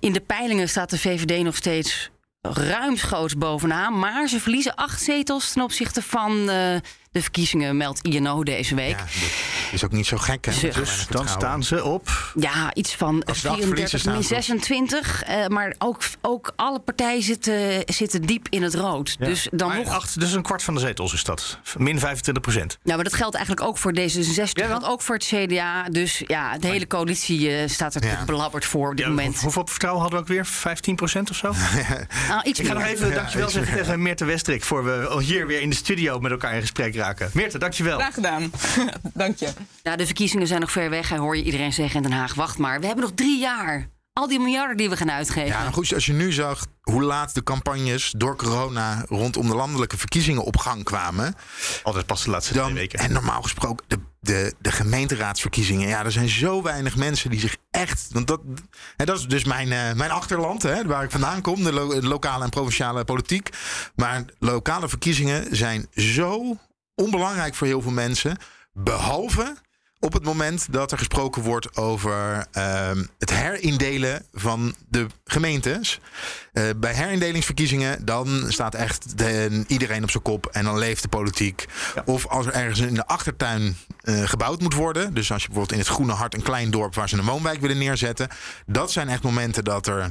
in de peilingen staat de VVD nog steeds ruimschoots bovenaan. Maar ze verliezen acht zetels ten opzichte van uh, de verkiezingen, meldt INO deze week. Ja, dat is ook niet zo gek, hè? Dus, dus Dan staan ze op. Ja, iets van Als dagverliezen 34, staan min ze op. 26. eh, maar ook, ook alle partijen zitten, zitten diep in het rood. Ja. Dus dan Maar nog. acht, dus een kwart van de zetels is dat. Min 25 procent. Nou, maar dat geldt eigenlijk ook voor D66. Ja, wel. geldt ook voor het CDA. Dus ja, de hele coalitie eh, staat er Ja. belabberd voor op dit moment. hoeveel vertrouwen hadden we ook weer? 15 procent of zo? Nou, iets Ik ga nog even dankjewel zeggen tegen Meerte Westrik... voor we hier weer in de studio met elkaar in gesprek raken. Meerte, dankjewel. Graag gedaan. Dank je. Nou, de verkiezingen zijn nog ver weg. En hoor je iedereen zeggen in Den Haag: wacht maar, we hebben nog drie jaar. Al die miljarden die we gaan uitgeven. Ja, nou goed, als je nu zag hoe laat de campagnes door corona rondom de landelijke verkiezingen op gang kwamen. Altijd pas de laatste twee weken. en normaal gesproken, de, de, de gemeenteraadsverkiezingen. Ja, er zijn zo weinig mensen die zich echt. Want dat, hè, dat is dus mijn, eh, mijn achterland, hè, waar ik vandaan kom, de, lo- de lokale en provinciale politiek. Maar lokale verkiezingen zijn zo onbelangrijk voor heel veel mensen. Behalve op het moment dat er gesproken wordt over ehm, het herindelen van de gemeentes. Eh, bij herindelingsverkiezingen dan staat echt de- iedereen op zijn kop en dan leeft de politiek. Of als er ergens in de achtertuin eh, gebouwd moet worden. Dus als je bijvoorbeeld in het Groene Hart een klein dorp waar ze een woonwijk willen neerzetten. Dat zijn echt momenten dat er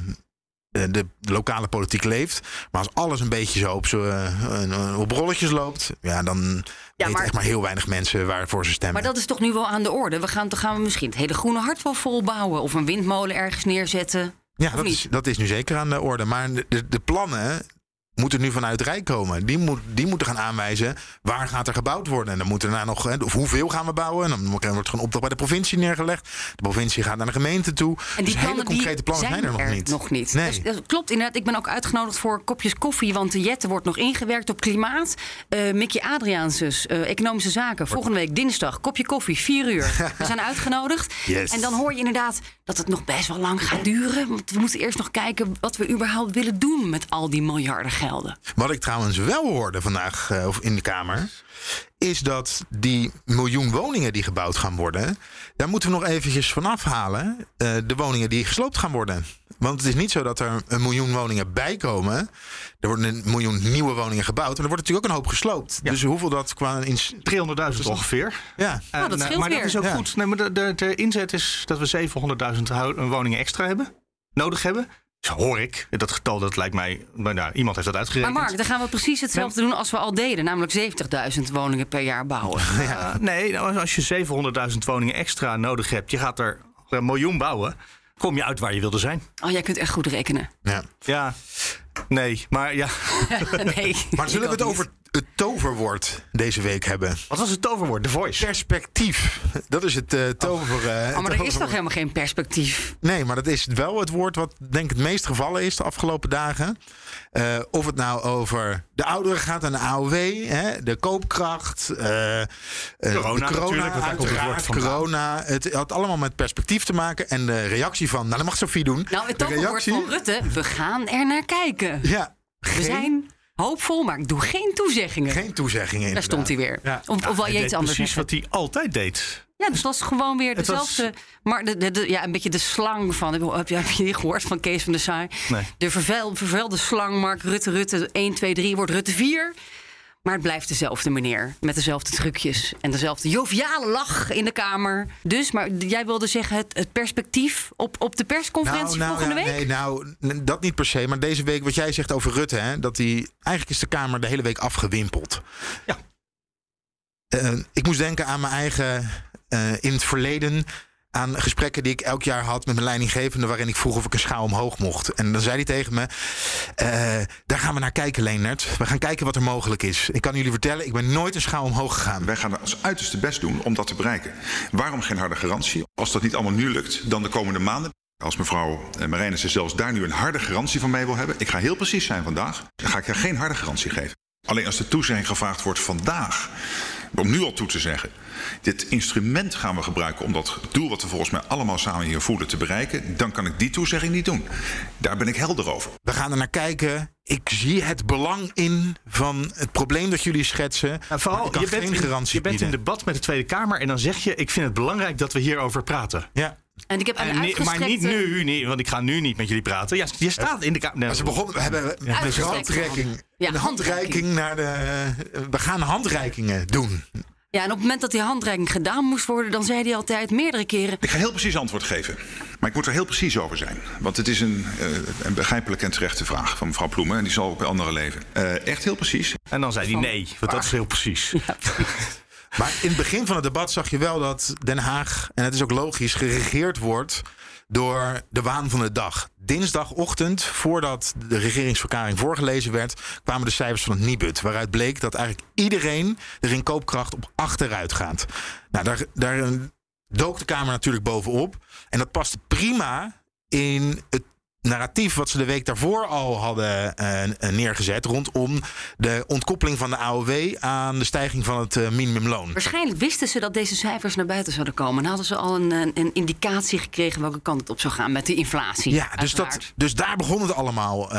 de, de lokale politiek leeft. Maar als alles een beetje zo op, eh, eh, op rolletjes loopt, ja, dan weten maar- echt maar heel weinig mensen waarvoor ze stemmen. Maar dat is toch nu wel aan de orde? We gaan, dan gaan we misschien het hele groene hart wel volbouwen. Of een windmolen ergens neerzetten. Ja, dat is, dat is nu zeker aan de orde. Maar de, de, de plannen moeten nu vanuit Rijk komen. Die, moet, die moeten gaan aanwijzen waar gaat er gebouwd worden. En dan moeten daarna nog, of hoeveel gaan we bouwen. En dan wordt er gewoon opdracht bij de provincie neergelegd. De provincie gaat naar de gemeente toe. En die dus hele plannen concrete plannen zijn, er nog niet. Nog niet. Nee. Dus, dat klopt inderdaad. Ik ben ook uitgenodigd voor kopjes koffie. Want de Jette wordt nog ingewerkt op klimaat. Eh Mickey Adriaansus, eh, economische zaken. Volgende week dinsdag, kopje koffie, 4 uur. We zijn uitgenodigd. Yes. En dan hoor je inderdaad dat het nog best wel lang gaat duren. Want we moeten eerst nog kijken wat we überhaupt willen doen met al die miljarden Wat ik trouwens wel hoorde vandaag eh, of in de Kamer. Is dat die miljoen woningen die gebouwd gaan worden. Daar moeten we nog eventjes van afhalen. eh, de woningen die gesloopt gaan worden. Want het is niet zo dat er een miljoen woningen bij komen. Er worden een miljoen nieuwe woningen gebouwd. En er wordt natuurlijk ook een hoop gesloopt. Dus hoeveel dat qua. In, 300.000 ongeveer. ja. Nou, dat eh, maar weer. dat is ook Ja. goed. Nee, maar de, de, de inzet is dat we 700.000 hou- woningen extra hebben. Nodig hebben. Zo hoor ik. Dat getal dat lijkt mij... Maar nou, iemand heeft dat Maar uitgerekend. Mark, dan gaan we precies hetzelfde doen als we al deden. Namelijk 70.000 woningen per jaar bouwen. Ja, nee, nou, als je 700.000 woningen extra nodig hebt... je gaat er een miljoen bouwen... kom je uit waar je wilde zijn. Oh, jij kunt echt goed rekenen. ja. Ja, nee, maar ja... nee. Maar zullen we het niet. over het toverwoord deze week hebben? Wat was het toverwoord? The Voice. Perspectief. Dat is het eh tover. eh, Oh, maar er is toch helemaal geen perspectief? Nee, maar dat is wel het woord wat denk ik het meest gevallen is de afgelopen dagen. Eh, of het nou over de ouderen gaat en de AOW, hè, de koopkracht, eh, eh, Corona de natuurlijk, komt het corona. Het had allemaal met perspectief te maken. En de reactie van, nou dat mag Sophie doen. Nou, het de toverwoord van Rutte, we gaan er naar kijken. Ja, We geen, zijn hoopvol, maar ik doe geen toezeggingen. geen toezeggingen Daar stond hij weer. Ja. Of, of wil Hij je iets anders precies zeggen? wat hij altijd deed. Ja, dus dat is gewoon weer was- dezelfde... Maar de, de, de- ja, een beetje de slang van... Heb je, heb je die gehoord van Kees van der Saar? Nee. De vervuil, vervuilde slang, Mark Rutte, Rutte 1, 2, 3 wordt Rutte 4. Maar het blijft dezelfde meneer. Met dezelfde trucjes. En dezelfde joviale lach in de Kamer. Dus, maar jij wilde zeggen het, het perspectief op, op de persconferentie volgende ja, week? Nee, nou, dat niet per se. Maar deze week, wat jij zegt over Rutte, hè, dat hij eigenlijk is de Kamer de hele week afgewimpeld. Ja. Eh, ik moest denken aan mijn eigen eh, in het verleden. Aan gesprekken die ik elk jaar had met mijn leidinggevende. waarin ik vroeg of ik een schaal omhoog mocht. En dan zei hij tegen me: eh, Daar gaan we naar kijken, Leendert. We gaan kijken wat er mogelijk is. Ik kan jullie vertellen, ik ben nooit een schaal omhoog gegaan. Wij gaan ons uiterste best doen om dat te bereiken. Waarom geen harde garantie? Als dat niet allemaal nu lukt, dan de komende maanden. Als mevrouw eh, Marijnissen zelfs daar nu een harde garantie van mij wil hebben. Ik ga heel precies zijn vandaag. Dan ga ik haar geen harde garantie geven. Alleen als de toezegging gevraagd wordt vandaag. Om nu al toe te zeggen. Dit instrument gaan we gebruiken om dat doel wat we volgens mij allemaal samen hier voelen te bereiken. Dan kan ik die toezegging niet doen. Daar ben ik helder over. We gaan er naar kijken. Ik zie het belang in van het probleem dat jullie schetsen. Nou, maar vooral, je bent, geen in, garantie je bent in debat met de Tweede Kamer en dan zeg je: Ik vind het belangrijk dat we hierover praten. Ja. En ik heb een En nee, maar niet nu, nee, want ik ga nu niet met jullie praten. Ja, je staat in de kamer. Ze begonnen, we hebben een handreiking. hand. Ja, een handreiking naar de. We gaan handreikingen doen. Ja, en op het moment dat die handreiking gedaan moest worden, dan zei hij altijd meerdere keren. Ik ga heel precies antwoord geven. Maar ik moet er heel precies over zijn. Want het is een, eh, een begrijpelijke en terechte vraag van mevrouw Ploemen. En die zal ook bij anderen leven. Eh, echt heel precies. En dan zei hij nee, want dat is heel precies. Maar in het begin van het debat zag je wel dat Den Haag, en het is ook logisch, geregeerd wordt door de waan van de dag. Dinsdagochtend, voordat de regeringsverklaring voorgelezen werd, kwamen de cijfers van het Nibud. Waaruit bleek dat eigenlijk iedereen er in koopkracht op achteruit gaat. Nou, daar, daar eh, dook de Kamer natuurlijk bovenop. En dat paste prima in het narratief wat ze de week daarvoor al hadden eh, neergezet rondom de ontkoppeling van de AOW aan de stijging van het eh, minimumloon. Waarschijnlijk wisten ze dat deze cijfers naar buiten zouden komen. En hadden ze al een, een, indicatie gekregen welke kant het op zou gaan met de inflatie. Ja, dus, dat, dus daar begon het allemaal. eh,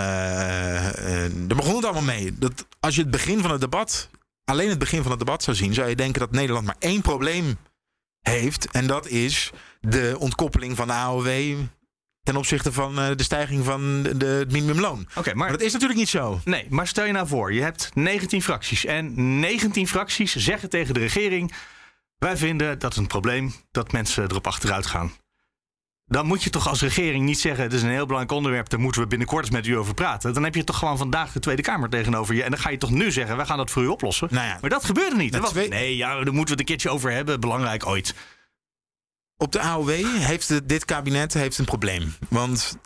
daar begon het allemaal mee. Dat als je het begin van het debat, alleen het begin van het debat zou zien, zou je denken dat Nederland maar één probleem heeft. En dat is de ontkoppeling van de AOW ten opzichte van eh, de stijging van de, het minimumloon. Oké, Maar maar dat is natuurlijk niet zo. Nee, maar stel je nou voor, je hebt 19 fracties. En 19 fracties zeggen tegen de regering: Wij vinden dat het een probleem dat mensen erop achteruit gaan. Dan moet je toch als regering niet zeggen: Het is een heel belangrijk onderwerp, daar moeten we binnenkort eens met u over praten. Dan heb je toch gewoon vandaag de Tweede Kamer tegenover je. En dan ga je toch nu zeggen: Wij gaan dat voor u oplossen. Nou ja. Maar dat gebeurde niet. Na Er was- Nee, ja, daar moeten we het een keertje over hebben. Belangrijk ooit. Op de AOW heeft dit kabinet heeft een probleem. Want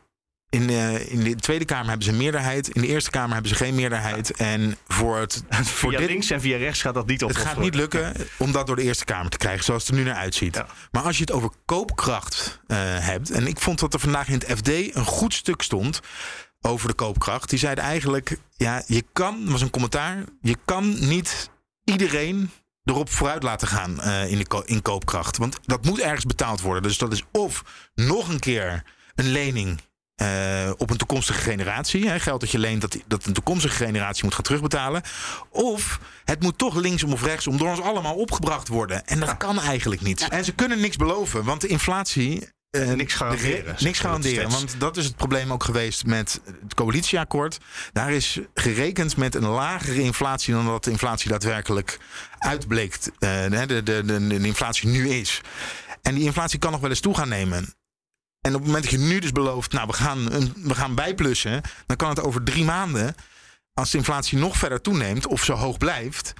in, eh, in de Tweede Kamer hebben ze een meerderheid. In de Eerste Kamer hebben ze geen meerderheid. En voor het. Voor Via dit, links en via rechts gaat dat niet op. Het gaat niet lukken om dat door de Eerste Kamer te krijgen, zoals het er nu naar uitziet. Ja. Maar als je het over koopkracht eh, hebt, en ik vond dat er vandaag in het FD een goed stuk stond over de koopkracht. Die zeiden eigenlijk, ja, je kan, dat was een commentaar, je kan niet iedereen erop vooruit laten gaan eh, in, de ko- in koopkracht. Want dat moet ergens betaald worden. Dus dat is of nog een keer een lening eh, op een toekomstige generatie. Hè, geld dat je leent, dat, dat een toekomstige generatie moet gaan terugbetalen. Of het moet toch linksom of rechtsom door ons allemaal opgebracht worden. En dat kan eigenlijk niet. En ze kunnen niks beloven, want de inflatie. Eh, Niks garanderen, Niks garanderen. Want dat is het probleem ook geweest met het coalitieakkoord. Daar is gerekend met een lagere inflatie dan dat de inflatie daadwerkelijk uitbleek. eh, de, de, de, de, inflatie nu is. En die inflatie kan nog wel eens toe gaan nemen. En op het moment dat je nu dus belooft, nou, we gaan, we gaan bijplussen, dan kan het over drie maanden, als de inflatie nog verder toeneemt of zo hoog blijft,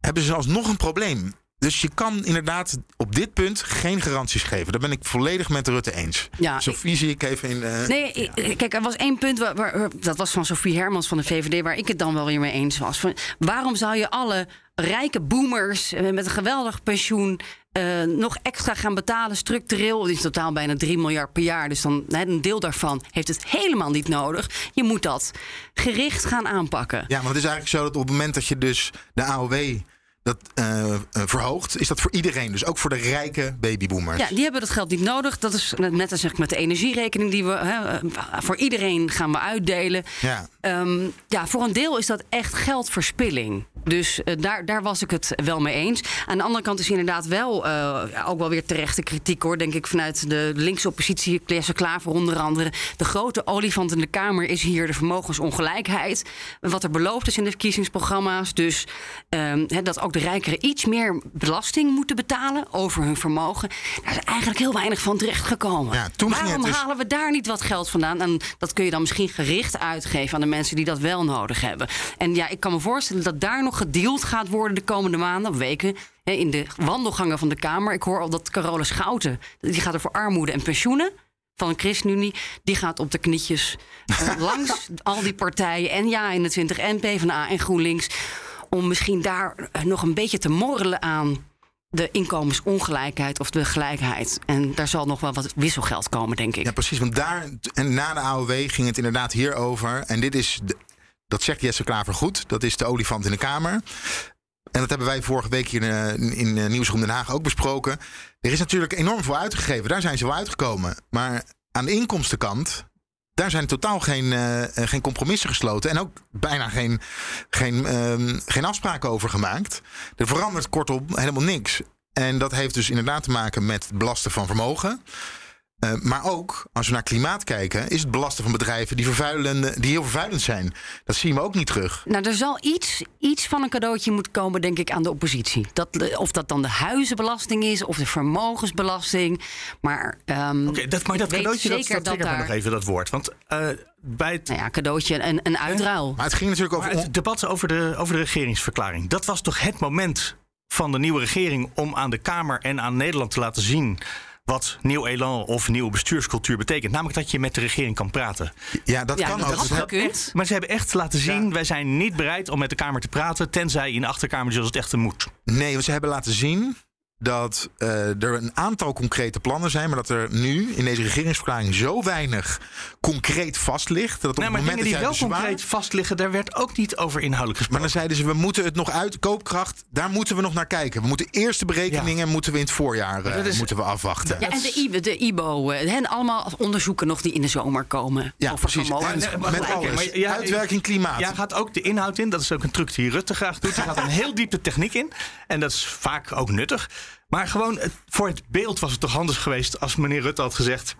hebben ze alsnog een probleem. Dus je kan inderdaad op dit punt geen garanties geven. Daar ben ik volledig met Rutte eens. Ja, Sophie zie ik even in. eh, Nee, ik- kijk, er was één punt, waar, waar- dat was van Sophie Hermans van de VVD, waar ik het dan wel weer mee eens was. Van, waarom zou je alle rijke boomers eh, met een geweldig pensioen eh, nog extra gaan betalen structureel? Het is totaal bijna 3 miljard per jaar, dus dan hè, een deel daarvan heeft het helemaal niet nodig. Je moet dat gericht gaan aanpakken. Ja, want het is eigenlijk zo dat op het moment dat je dus de AOW dat, eh, eh, verhoogt, is dat voor iedereen. Dus ook voor de rijke babyboomers. Ja, die hebben dat geld niet nodig. Dat is net als zeg ik met de energierekening die we hè, eh, voor iedereen gaan we uitdelen. Ja. Ehm, ja, voor een deel is dat echt geldverspilling. Dus daar, daar was ik het wel mee eens. Aan de andere kant is inderdaad wel ook wel weer terechte kritiek hoor. Denk ik vanuit de linkse oppositie, Claire Klaver onder andere. De grote olifant in de Kamer is hier de vermogensongelijkheid. Wat er beloofd is in de verkiezingsprogramma's. Dus ehm, hè, dat ook de rijkeren iets meer belasting moeten betalen over hun vermogen. Daar is eigenlijk heel weinig van terechtgekomen. Ja, toen ging Waarom dus- halen we daar niet wat geld vandaan? En dat kun je dan misschien gericht uitgeven aan de mensen die dat wel nodig hebben. En ja, ik kan me voorstellen dat daar nog gedeeld gaat worden de komende maanden weken. In de wandelgangen van de Kamer. Ik hoor al dat Carola Schouten, die gaat er voor armoede en pensioenen van de ChristenUnie, die gaat op de knietjes eh, langs al die partijen en ja, 21 en PvdA en GroenLinks, om misschien daar eh, nog een beetje te morrelen aan de inkomensongelijkheid of de gelijkheid. En daar zal nog wel wat wisselgeld komen, denk ik. Ja, precies. Want daar en na de AOW ging het inderdaad hierover. En dit is, dat zegt Jesse Klaver goed, dat is de olifant in de Kamer. En dat hebben wij vorige week hier in, in eh, Nieuwsroom Den Haag ook besproken. Er is natuurlijk enorm veel uitgegeven. Daar zijn ze wel uitgekomen. Maar aan de inkomstenkant, daar zijn totaal geen, eh, eh, geen compromissen gesloten. En ook bijna geen, geen, ehm, geen afspraken over gemaakt. Er verandert kortom helemaal niks. En dat heeft dus inderdaad te maken met belasten van vermogen. Eh, maar ook, als we naar klimaat kijken, is het belasten van bedrijven die, vervuilende, die heel vervuilend zijn. Dat zien we ook niet terug. Nou, er zal iets, iets van een cadeautje moeten komen, denk ik, aan de oppositie. Dat, of dat dan de huizenbelasting is of de vermogensbelasting. Maar, ehm, Oké, dat, maar dat cadeautje, dat, zeker dat me daar- nog even, dat woord. Want eh, bij het, Nou ja, cadeautje, een, een uitruil. Maar het ging natuurlijk over. maar het debat over de, over de regeringsverklaring... dat was toch het moment van de nieuwe regering... om aan de Kamer en aan Nederland te laten zien... wat nieuw elan of nieuwe bestuurscultuur betekent. Namelijk dat je met de regering kan praten. ja, dat Ja, kan dat ook. Dus gekund. Maar ze hebben echt laten zien... wij zijn niet bereid om met de Kamer te praten... tenzij in de achterkamer zoals het echt moet. Nee, want ze hebben laten zien dat eh, er een aantal concrete plannen zijn, maar dat er nu in deze regeringsverklaring zo weinig concreet vast ligt. Dat op Nee, het maar moment dingen die dat wel concreet vastliggen... daar werd ook niet over inhoudelijk Maar gesproken. dan zeiden ze, we moeten het nog uit, koopkracht, daar moeten we nog naar kijken. We moeten eerst de berekeningen moeten we in het voorjaar eh, is- moeten we afwachten. Ja, en de, IBO, de IBO, eh, en allemaal onderzoeken nog die in de zomer komen. Ja, precies. maar met alles. maar ja, Uitwerking klimaat. Jij gaat ook de inhoud in. Dat is ook een truc die Rutte graag doet. Je gaat een heel diepte techniek in. En dat is vaak ook nuttig. Maar gewoon voor het beeld was het toch handig geweest als meneer Rutte had gezegd...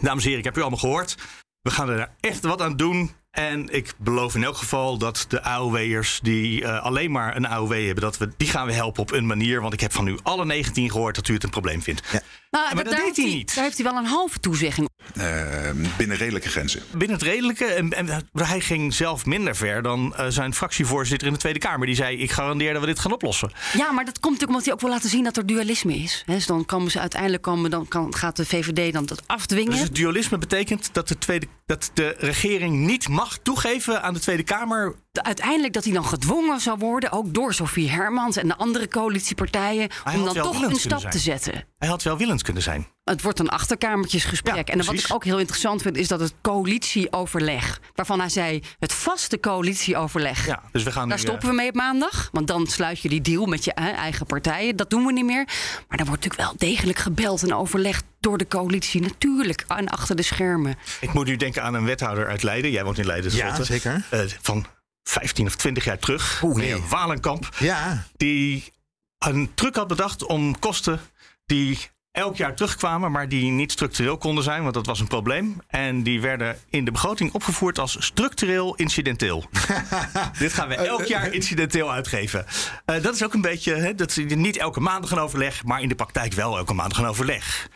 Dames en heren, ik heb u allemaal gehoord. We gaan er echt wat aan doen. En ik beloof in elk geval dat de AOW'ers die eh, alleen maar een AOW hebben... Dat we, die gaan we helpen op een manier. Want ik heb van u alle 19 gehoord dat u het een probleem vindt. Nou, maar dat daar deed heeft hij niet. Daar heeft hij wel een halve toezegging. Eh, binnen redelijke grenzen. Binnen het redelijke. En, en hij ging zelf minder ver dan eh, zijn fractievoorzitter in de Tweede Kamer. Die zei, ik garandeer dat we dit gaan oplossen. Ja, maar dat komt natuurlijk omdat hij ook wil laten zien dat er dualisme is. He, dus dan komen ze uiteindelijk komen, dan kan, gaat de VVD dan dat afdwingen. Dus het dualisme betekent dat de, tweede, dat de regering niet mag toegeven aan de Tweede Kamer. De- uiteindelijk dat hij dan gedwongen zou worden, ook door Sofie Hermans en de andere coalitiepartijen, Hij om dan toch een stap te zetten. Hij had wel willens kunnen zijn. Het wordt een achterkamertjesgesprek. Ja, en wat ik ook heel interessant vind, is dat het coalitieoverleg, waarvan hij zei het vaste coalitieoverleg. Ja, dus we gaan Daar nu, stoppen we mee op maandag. Want dan sluit je die deal met je eh, eigen partijen. Dat doen we niet meer. Maar er wordt natuurlijk wel degelijk gebeld en overlegd door de coalitie. Natuurlijk. En achter de schermen. eh, ik moet nu denken aan een wethouder uit Leiden. Jij woont in Leiden. Ja, zeker. Eh, van 15 of 20 jaar terug. Oeh, meneer nee. Walenkamp. Ja, Die een truc had bedacht om kosten die elk jaar terugkwamen, maar die niet structureel konden zijn, want dat was een probleem. En die werden in de begroting opgevoerd als structureel incidenteel. Dit gaan we elk jaar incidenteel uitgeven. Eh, dat is ook een beetje, hè, dat niet elke maand een overleg, maar in de praktijk wel elke maand een overleg.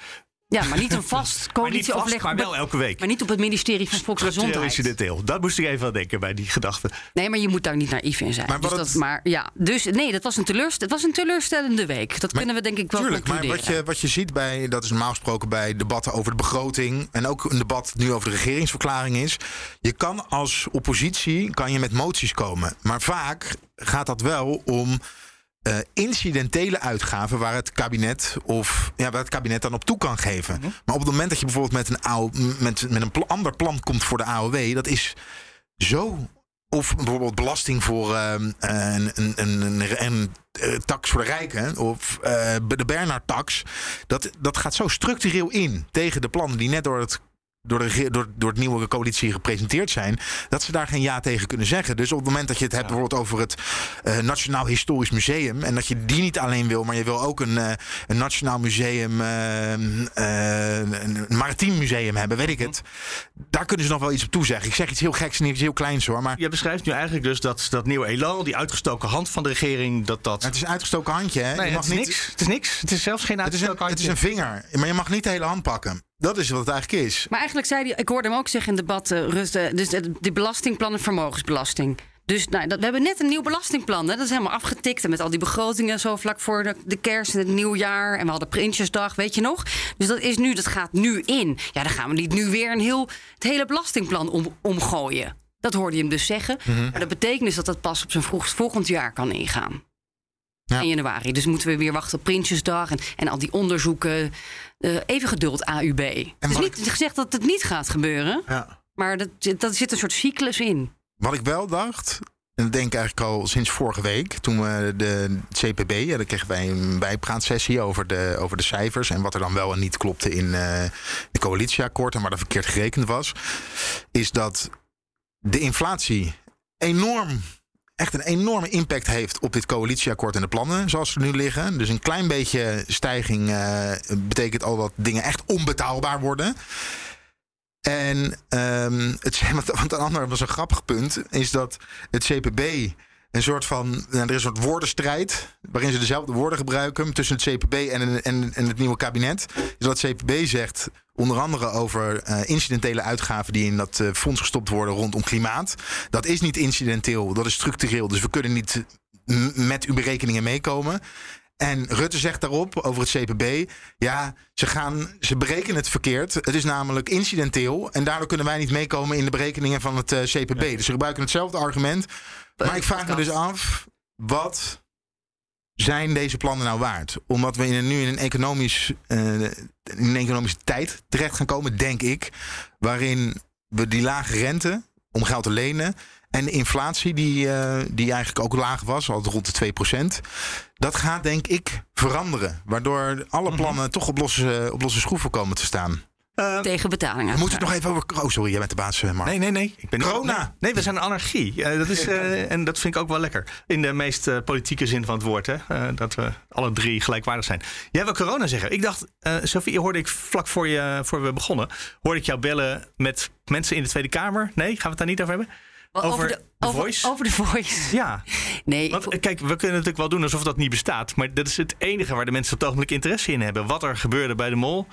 Ja, maar niet een vast Maar coalitieoverleg. maar wel het- elke week. Maar niet op het ministerie van Volksgezondheid. incidenteel. Dat moest ik even aan denken bij die gedachte. Nee, maar je moet daar niet naïef in zijn. Maar dus dat, het- maar ja, dus nee, dat was een, teleurst, het was een teleurstellende week. Dat kunnen we denk ik wel Tuurlijk, maar wat je, wat je ziet bij, dat is normaal gesproken bij debatten over de begroting en ook een debat nu over de regeringsverklaring is, je kan als oppositie kan je met moties komen, maar vaak gaat dat wel om eh, incidentele uitgaven waar het kabinet of ja, waar het kabinet dan op toe kan geven. Maar op het moment dat je bijvoorbeeld met een, AO, met, met een ander plan komt voor de AOW, dat is zo of bijvoorbeeld belasting voor ehm, een, een, een, een, een, eh, tax voor de rijken. Of eh, de Bernard-tax. Dat, dat gaat zo structureel in tegen de plannen die net door het. Door, de, door, door het nieuwe coalitie gepresenteerd zijn, dat ze daar geen ja tegen kunnen zeggen. Dus op het moment dat je het hebt bijvoorbeeld over het eh, Nationaal Historisch Museum. en dat je die niet alleen wil, maar je wil ook een, eh, een Nationaal Museum, eh, een Maritiem Museum hebben, weet ik het. Daar kunnen ze nog wel iets op toezeggen. Ik zeg iets heel geks en iets heel kleins hoor, maar Je beschrijft nu eigenlijk dus dat dat nieuwe elan, die uitgestoken hand van de regering, dat dat... het is een uitgestoken handje. Hè? Nee, je het mag is niet, niks. Het is niks. Het is zelfs geen Het is, een, uitgestoken het is handje. een vinger, maar je mag niet de hele hand pakken. Dat is wat het eigenlijk is. Maar eigenlijk zei hij, ik hoorde hem ook zeggen in het debat, eh, Rutte, dus de, de belastingplan en vermogensbelasting. Dus nou, dat, we hebben net een nieuw belastingplan. Hè? Dat is helemaal afgetikt. En met al die begrotingen zo vlak voor de, de kerst en het nieuwjaar. En we hadden Prinsjesdag, weet je nog? Dus dat is nu, dat gaat nu in. Ja, dan gaan we niet nu weer een heel, het hele belastingplan om, omgooien. Dat hoorde je hem dus zeggen. Maar dat betekent dus dat dat pas op zijn vroegst volgend jaar kan ingaan. Ja. In januari. Dus moeten we weer wachten op Prinsjesdag en, en al die onderzoeken. Eh, even geduld, AUB. Het is niet gezegd dat het niet gaat gebeuren. Ja. Maar dat, dat zit een soort cyclus in. Wat ik wel dacht, en dat denk ik eigenlijk al sinds vorige week, toen we de CPB, ja, dan kregen wij een bijpraatsessie over de, over de cijfers en wat er dan wel en niet klopte in eh, de coalitieakkoord en waar er verkeerd gerekend was, is dat de inflatie enorm echt een enorme impact heeft op dit coalitieakkoord en de plannen zoals ze nu liggen. Dus een klein beetje stijging eh, betekent al dat dingen echt onbetaalbaar worden. En ehm, het, want een ander was een grappig punt, is dat het CPB een soort van. Nou, er is een soort woordenstrijd. waarin ze dezelfde woorden gebruiken. tussen het CPB en, en, en het nieuwe kabinet. Is dat CPB zegt. Onder andere over uh, incidentele uitgaven die in dat uh, fonds gestopt worden rondom klimaat. Dat is niet incidenteel, dat is structureel. Dus we kunnen niet met uw berekeningen meekomen. En Rutte zegt daarop over het CPB: ja, ze, gaan, ze berekenen het verkeerd. Het is namelijk incidenteel. En daardoor kunnen wij niet meekomen in de berekeningen van het uh, CPB. Dus ze gebruiken hetzelfde argument. Maar ik vraag me dus af: wat zijn deze plannen nou waard? Omdat we in, nu in een, economisch, uh, in een economische tijd terecht gaan komen, denk ik. Waarin we die lage rente om geld te lenen. En de inflatie, die, uh, die eigenlijk ook laag was, al rond de 2%. Dat gaat denk ik veranderen. Waardoor alle plannen mm -hmm. toch op losse, op losse schroeven komen te staan. Uh, Tegen betalingen. We moeten het nog even over. Oh, sorry, jij bent de baas, Mark. Nee, nee, nee. Ik ben Corona. Nee, nee, we zijn een anarchie. Uh, dat is, uh, en dat vind ik ook wel lekker. In de meest politieke zin van het woord. Hè? dat we alle drie gelijkwaardig zijn. Jij wil corona zeggen. Ik dacht, Sophie, hoorde ik vlak voor, je, voor we begonnen. Hoorde ik jou bellen met mensen in de Tweede Kamer. Nee, gaan we het daar niet over hebben? Over, over, de, de over, voice? Over de voice. Ja. Nee. Want kijk, we kunnen natuurlijk wel doen alsof dat niet bestaat. Maar dat is het enige waar de mensen op het ogenblik interesse in hebben. Wat er gebeurde bij de mol.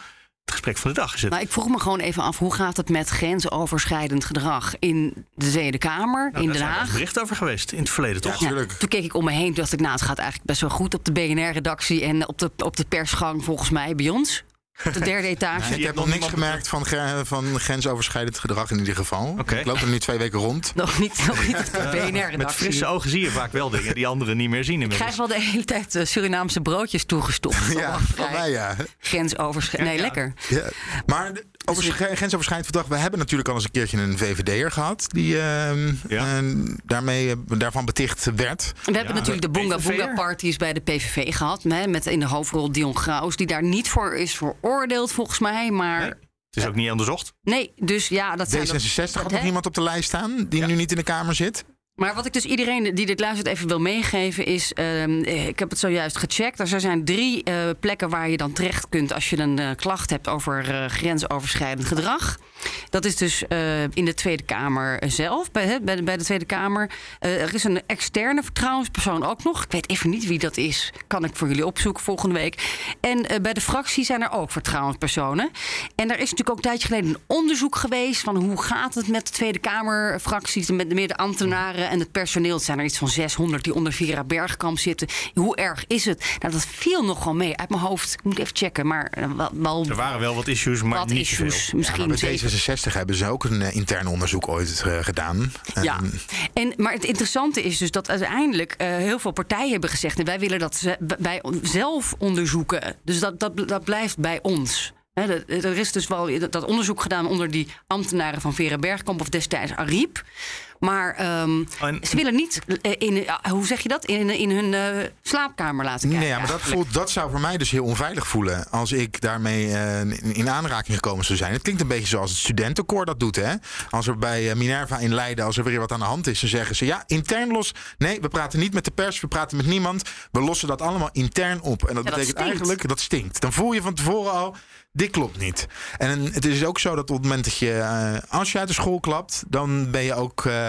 Het gesprek van de dag is het. Maar ik vroeg me gewoon even af, hoe gaat het met grensoverschrijdend gedrag in de Tweede Kamer, nou, in Den Haag? Daar is een bericht over geweest in het verleden, toch? Ja, ja, toen keek ik om me heen, dacht ik, nou, het gaat eigenlijk best wel goed op de BNR-redactie en op de, op de persgang, volgens mij, bij ons. Op de derde etage. Nee, ik heb nog niks gemerkt van, van grensoverschrijdend gedrag in ieder geval. Okay. Ik loop er nu twee weken rond. Nog niet, nog niet BNR-redactie. Met frisse ogen zie je vaak wel dingen die anderen niet meer zien. Ik krijg wel de hele tijd uh, Surinaamse broodjes toegestopt. ja, van mij ja. Grensoverschrijdend. Nee, ja, lekker. Ja. Maar over grensoverschrijdend verdrag. We hebben natuurlijk al eens een keertje een VVD'er gehad. Die uh, ja. uh, daarmee, daarvan beticht werd. We hebben natuurlijk de Boonga Boonga parties bij de PVV gehad. Met in de hoofdrol Dion Graus. Die daar niet voor is veroordeeld volgens mij. Maar... Nee. Het is ook niet onderzocht. Nee, dus ja, dat zijn D66 had nog iemand op de lijst staan die nu niet in de Kamer zit. Maar wat ik dus iedereen die dit luistert even wil meegeven is... Uh, ik heb het zojuist gecheckt. Er zijn drie uh, plekken waar je dan terecht kunt... als je een uh, klacht hebt over grensoverschrijdend gedrag. Dat is dus in de Tweede Kamer zelf, bij, bij, de, Tweede Kamer. er is een externe vertrouwenspersoon ook nog. Ik weet even niet wie dat is. Kan ik voor jullie opzoeken volgende week. En bij de fractie zijn er ook vertrouwenspersonen. En er is natuurlijk ook een tijdje geleden een onderzoek geweest... van hoe gaat het met de Tweede Kamerfracties... met de ambtenaren en het personeel. Het zijn er iets van 600 die onder Vera Bergkamp zitten. Hoe erg is het? Nou, dat viel nogal mee uit mijn hoofd. Ik moet even checken. Maar wel, wel er waren wel wat issues, maar wat niet issues. veel. Misschien ja, bij D66 hebben ze ook een uh, intern onderzoek ooit uh, gedaan. Ja, en, maar het interessante is dus dat uiteindelijk uh, heel veel partijen hebben gezegd... en wij willen dat ze bij zelf onderzoeken. Dus dat, dat, dat blijft bij ons. He, er is dus wel dat onderzoek gedaan onder die ambtenaren van Vera Bergkamp of destijds Ariep. Maar um, en, ze willen niet in, hoe zeg je dat, in, in hun uh, slaapkamer laten kijken. Nee, ja, maar dat, voelt, dat zou voor mij dus heel onveilig voelen. Als ik daarmee uh, in aanraking gekomen zou zijn. Het klinkt een beetje zoals het studentenkoor dat doet. Hè? Als er bij Minerva in Leiden, als er weer wat aan de hand is, dan zeggen ze ja, intern los. Nee, we praten niet met de pers, we praten met niemand. We lossen dat allemaal intern op. En dat ja, betekent dat eigenlijk, dat stinkt. Dan voel je van tevoren al, dit klopt niet. En het is ook zo dat op het moment dat je, uh, als je uit de school klapt, dan ben je ook uh,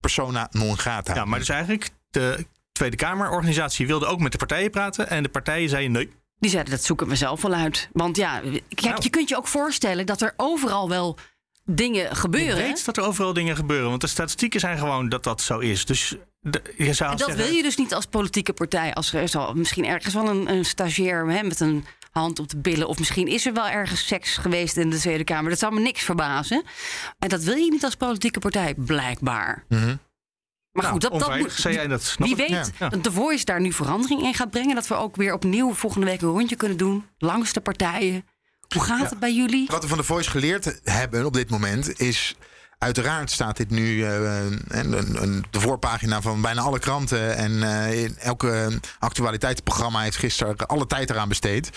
persona non grata. Ja, maar dus eigenlijk de Tweede Kamerorganisatie wilde ook met de partijen praten en de partijen zeiden nee. Die zeiden dat zoeken we zelf wel uit. Want ja, kijk, nou. je kunt je ook voorstellen dat er overal wel dingen gebeuren. Je weet dat er overal dingen gebeuren, want de statistieken zijn gewoon dat dat zo is. Dus de, je zou en dat zeggen, wil je dus niet als politieke partij. Als er zal misschien ergens wel een, een stagiair hè, met een hand op de billen. Of misschien is er wel ergens seks geweest in de Tweede Kamer. Dat zou me niks verbazen. En dat wil je niet als politieke partij, blijkbaar. Mm -hmm. Maar nou, goed, dat, dat moet, zei jij dat, wie weet ja. dat de Voice daar nu verandering in gaat brengen. Dat we ook weer opnieuw volgende week een rondje kunnen doen. Langs de partijen. Hoe gaat ja. het bij jullie? Wat we van de Voice geleerd hebben op dit moment is... Uiteraard staat dit nu uh, een, de voorpagina van bijna alle kranten. En uh, elke actualiteitsprogramma heeft gisteren alle tijd eraan besteed.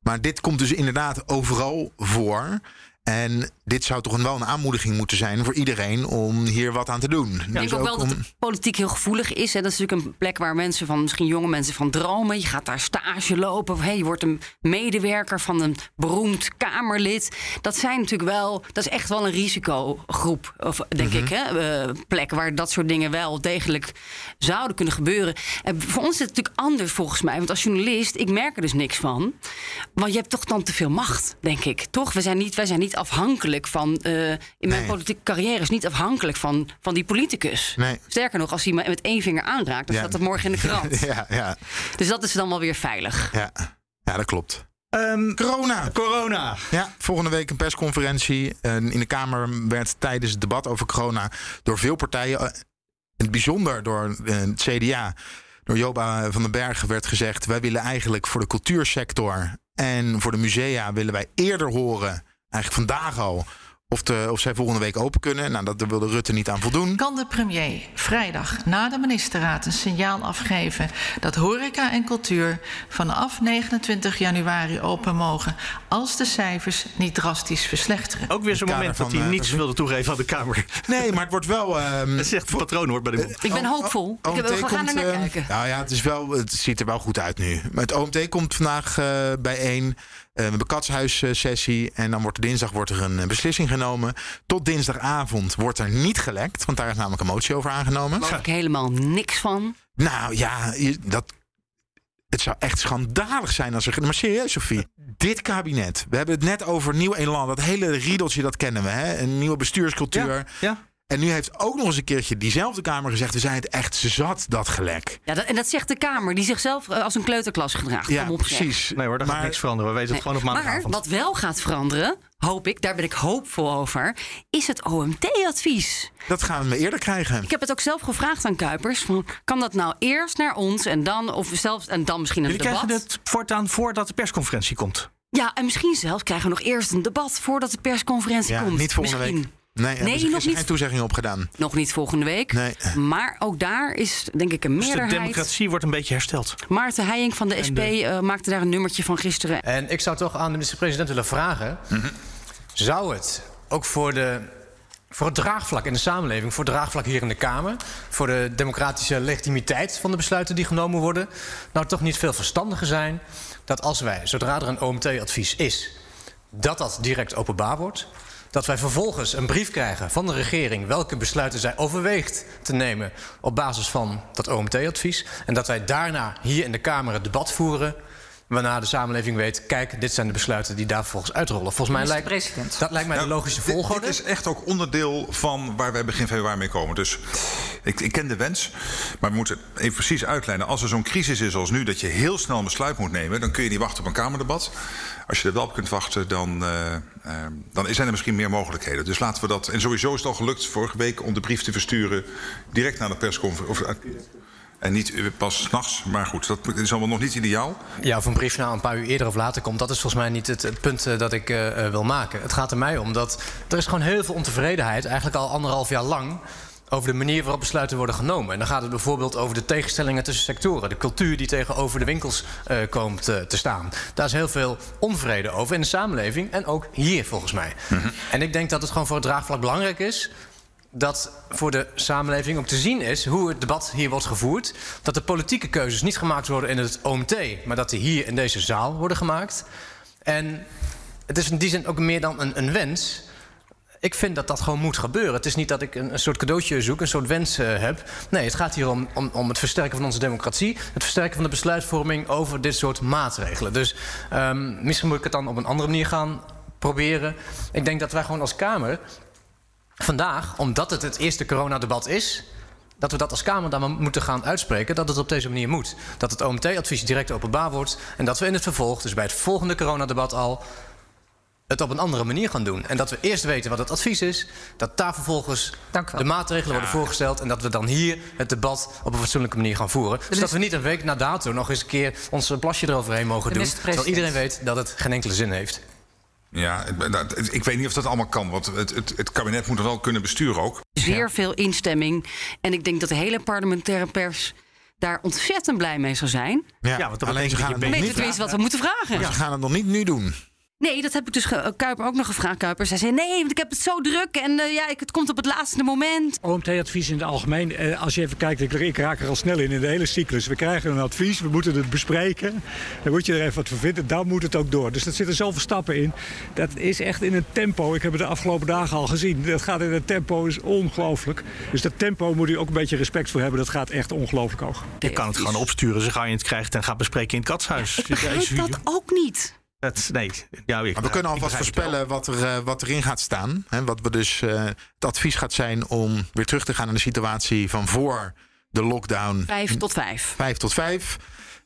Maar dit komt dus inderdaad overal voor. En dit zou toch een, wel een aanmoediging moeten zijn voor iedereen om hier wat aan te doen. Ik Dus denk ook wel om- dat de politiek heel gevoelig is. Hè. Dat is natuurlijk een plek waar mensen van, misschien jonge mensen van dromen. Je gaat daar stage lopen. Of, hey, je wordt een medewerker van een beroemd Kamerlid. Dat zijn natuurlijk wel, dat is echt wel een risicogroep, of, denk Mhm. ik. Hè. Eh, plek waar dat soort dingen wel degelijk zouden kunnen gebeuren. En voor ons is het natuurlijk anders volgens mij. Want als journalist, ik merk er dus niks van. Want je hebt toch dan te veel macht, denk ik. Toch? We zijn niet, wij zijn niet afhankelijk van. eh, in mijn Nee. politieke carrière is niet afhankelijk van, van die politicus. Nee. Sterker nog, als hij me met één vinger aanraakt, dan Ja. staat het morgen in de krant. Ja, ja, Dus dat is dan wel weer veilig. ja. ja, dat klopt. Ehm, Corona. corona. Ja, volgende week een persconferentie. In de Kamer werd tijdens het debat over corona door veel partijen, eh, in het bijzonder door eh, het CDA, door Joba van den Bergen werd gezegd: wij willen eigenlijk voor de cultuursector en voor de musea willen wij eerder horen, eigenlijk vandaag al, of, de, of zij volgende week open kunnen. Nou, dat daar wilde Rutte niet aan voldoen. Kan de premier vrijdag na de ministerraad een signaal afgeven dat horeca en cultuur vanaf 29 januari open mogen als de cijfers niet drastisch verslechteren? Ook weer zo'n het moment dat hij eh, niets wilde toegeven aan de Kamer. Nee, maar het wordt wel. ehm, Dat echt een patroon hoor bij de Ik ben hoopvol. Ik heb, we gaan er naar eh, kijken. Nou ja, het, is wel, het ziet er wel goed uit nu. Maar het OMT komt vandaag eh, bijeen. Eh, we hebben katshuissessie. En dan wordt dinsdag wordt er een eh, beslissing genomen. Tot dinsdagavond wordt er niet gelekt. Want daar is namelijk een motie over aangenomen. Daar ik helemaal niks van. Nou ja, je- dat, het zou echt schandalig zijn als er. Maar serieus, Sofie. Dit kabinet. We hebben het net over nieuw elan. Dat hele riedeltje, dat kennen we. Hè? Een nieuwe bestuurscultuur. Ja, ja. En nu heeft ook nog eens een keertje diezelfde Kamer gezegd... we zijn het echt zat, dat gelek. Ja, dat, en dat zegt de Kamer, die zichzelf eh, als een kleuterklas gedraagt. Ja, zeg. precies. Nee hoor, daar gaat Maar- niks veranderen. We weten het gewoon op Maar maandagavond. wat wel gaat veranderen, hoop ik, daar ben ik hoopvol over, is het OMT-advies. Dat gaan we eerder krijgen. Ik heb het ook zelf gevraagd aan Kuipers. Van, kan dat nou eerst naar ons en dan, of zelfs, en dan misschien een Jullie debat? krijgen het voortaan voordat de persconferentie komt. Ja, en misschien zelfs krijgen we nog eerst een debat voordat de persconferentie Ja, komt. niet volgende misschien. week. Nee, hebben Nee, ze nog niet. geen toezegging op gedaan. Nog niet volgende week. Nee. Maar ook daar is denk ik een Dus de meerderheid. democratie wordt een beetje hersteld. Maarten Heijink van de SP eh, maakte daar een nummertje van gisteren. En ik zou toch aan de minister-president willen vragen... zou het ook voor, de, voor het draagvlak in de samenleving... voor het draagvlak hier in de Kamer... voor de democratische legitimiteit van de besluiten die genomen worden... nou toch niet veel verstandiger zijn... dat als wij, zodra er een OMT-advies is... dat dat direct openbaar wordt... Dat wij vervolgens een brief krijgen van de regering welke besluiten zij overweegt te nemen op basis van dat OMT-advies. En dat wij daarna hier in de Kamer het debat voeren. Waarna de samenleving weet, kijk, dit zijn de besluiten die daar vervolgens uitrollen. Volgens mij lijkt Minister-president. dat lijkt mij de Nou, logische volgorde. Dit is echt ook onderdeel van waar wij begin februari mee komen. Dus ik, ik ken de wens, maar we moeten even precies uitlijnen. Als er zo'n crisis is als nu, dat je heel snel een besluit moet nemen... dan kun je niet wachten op een Kamerdebat. Als je er wel op kunt wachten, dan, eh, eh, dan zijn er misschien meer mogelijkheden. Dus laten we dat... En sowieso is het al gelukt vorige week om de brief te versturen... direct naar de persconferentie. En niet pas s'nachts, maar goed, dat is allemaal nog niet ideaal. Ja, of een brief nou een paar uur eerder of later komt... dat is volgens mij niet het, het punt eh, dat ik eh, eh, wil maken. Het gaat er mij om dat er is gewoon heel veel ontevredenheid... eigenlijk al anderhalf jaar lang over de manier waarop besluiten worden genomen. En dan gaat het bijvoorbeeld over de tegenstellingen tussen sectoren. De cultuur die tegenover de winkels komt te, te staan. Daar is heel veel onvrede over in de samenleving en ook hier volgens mij. En ik denk dat het gewoon voor het draagvlak belangrijk is dat voor de samenleving ook te zien is hoe het debat hier wordt gevoerd. Dat de politieke keuzes niet gemaakt worden in het OMT, maar dat die hier in deze zaal worden gemaakt. En het is in die zin ook meer dan een, een wens. Ik vind dat dat gewoon moet gebeuren. Het is niet dat ik een, een soort cadeautje zoek, een soort wens eh, heb. Nee, het gaat hier om, om, om het versterken van onze democratie. Het versterken van de besluitvorming over dit soort maatregelen. Dus ehm, misschien moet ik het dan op een andere manier gaan proberen. Ik denk dat wij gewoon als Kamer vandaag, omdat het het eerste coronadebat is... dat we dat als Kamer dan moeten gaan uitspreken... dat het op deze manier moet. Dat het OMT-advies direct openbaar wordt... en dat we in het vervolg, dus bij het volgende coronadebat al... het op een andere manier gaan doen. En dat we eerst weten wat het advies is... dat daar vervolgens de maatregelen worden voorgesteld... en dat we dan hier het debat op een fatsoenlijke manier gaan voeren. Dus dat we niet een week na dato nog eens een keer... ons plasje eroverheen mogen doen... terwijl iedereen weet dat het geen enkele zin heeft. Ja, ik weet niet of dat allemaal kan, want het, het, het kabinet moet het wel kunnen besturen ook. Zeer veel instemming. En ik denk dat de hele parlementaire pers daar ontzettend blij mee zou zijn. Ja, Ja, want dat alleen ze gaan het Weten niet, tenminste wat we moeten vragen. ze gaan het nog niet nu doen. Nee, dat heb ik dus ge- Kuiper ook nog gevraagd. Kuiper zij zei: nee, want ik heb het zo druk en eh, ja, ik, het komt op het laatste moment. OMT-advies in het algemeen, eh, als je even kijkt, ik, ik raak er al snel in in de hele cyclus. We krijgen een advies, we moeten het bespreken. Dan moet je er even wat van vinden, dan moet het ook door. Dus dat zitten zoveel stappen in. Dat is echt in een tempo, ik heb het de afgelopen dagen al gezien. Dat gaat in een tempo, is ongelooflijk. Dus dat tempo moet je ook een beetje respect voor hebben. Dat gaat echt ongelooflijk hoog. Je kan het gewoon opsturen, zo gauw je het krijgt en gaat bespreken in het katshuis. Ik begrijp dat ook niet. Dat, nee, ja, ik, Maar we kunnen alvast voorspellen wat, er, eh, wat erin gaat staan. Hè, wat we dus, eh, het advies gaat zijn om weer terug te gaan naar de situatie van voor de lockdown. Vijf tot vijf. Vijf tot vijf.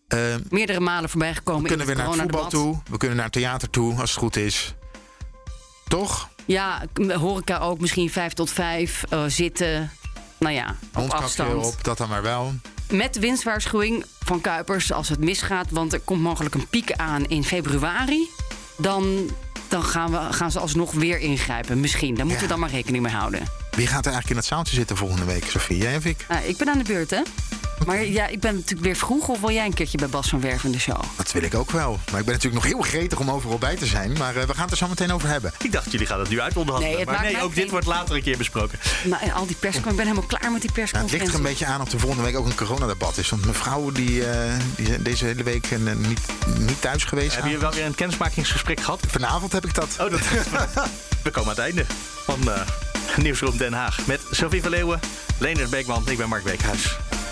Eh, Meerdere malen voorbij gekomen. we kunnen in weer naar het voetbal toe. We kunnen naar het theater toe, als het goed is. Toch? Ja, horeca ook misschien vijf tot vijf eh, zitten. Nou ja, op afstand. op, dat dan maar wel. Met winstwaarschuwing van Kuipers als het misgaat. Want er komt mogelijk een piek aan in februari. Dan, dan gaan, we, gaan ze alsnog weer ingrijpen. Misschien. Daar moeten we dan maar rekening mee houden. Wie gaat er eigenlijk in het zaaltje zitten volgende week, Sofie? Jij of ik? Nou, ik ben aan de beurt, hè? Maar ja, ik ben natuurlijk weer vroeg. Of wil jij een keertje bij Bas van Werven in de show? Dat wil ik ook wel. Maar ik ben natuurlijk nog heel gretig om overal bij te zijn. Maar eh, we gaan het er zo meteen over hebben. Ik dacht, jullie gaan het nu uit onderhandelen. Nee, maar nee, ook dit wordt later een keer besproken. Maar eh, al die persconferenties. Ik ben helemaal klaar met die Ja, het ligt persconferentie. er een beetje aan of er volgende week ook een coronadebat is. Want mevrouw die, eh, die is deze hele week niet, niet thuis geweest. Hebben jullie wel weer een kennismakingsgesprek gehad? Vanavond heb ik dat. Oh, dat We komen aan het einde van eh Nieuwsroom Den Haag. Met Sophie van Leeuwen, Leonard Beekman, ik ben Mark Beekhuis.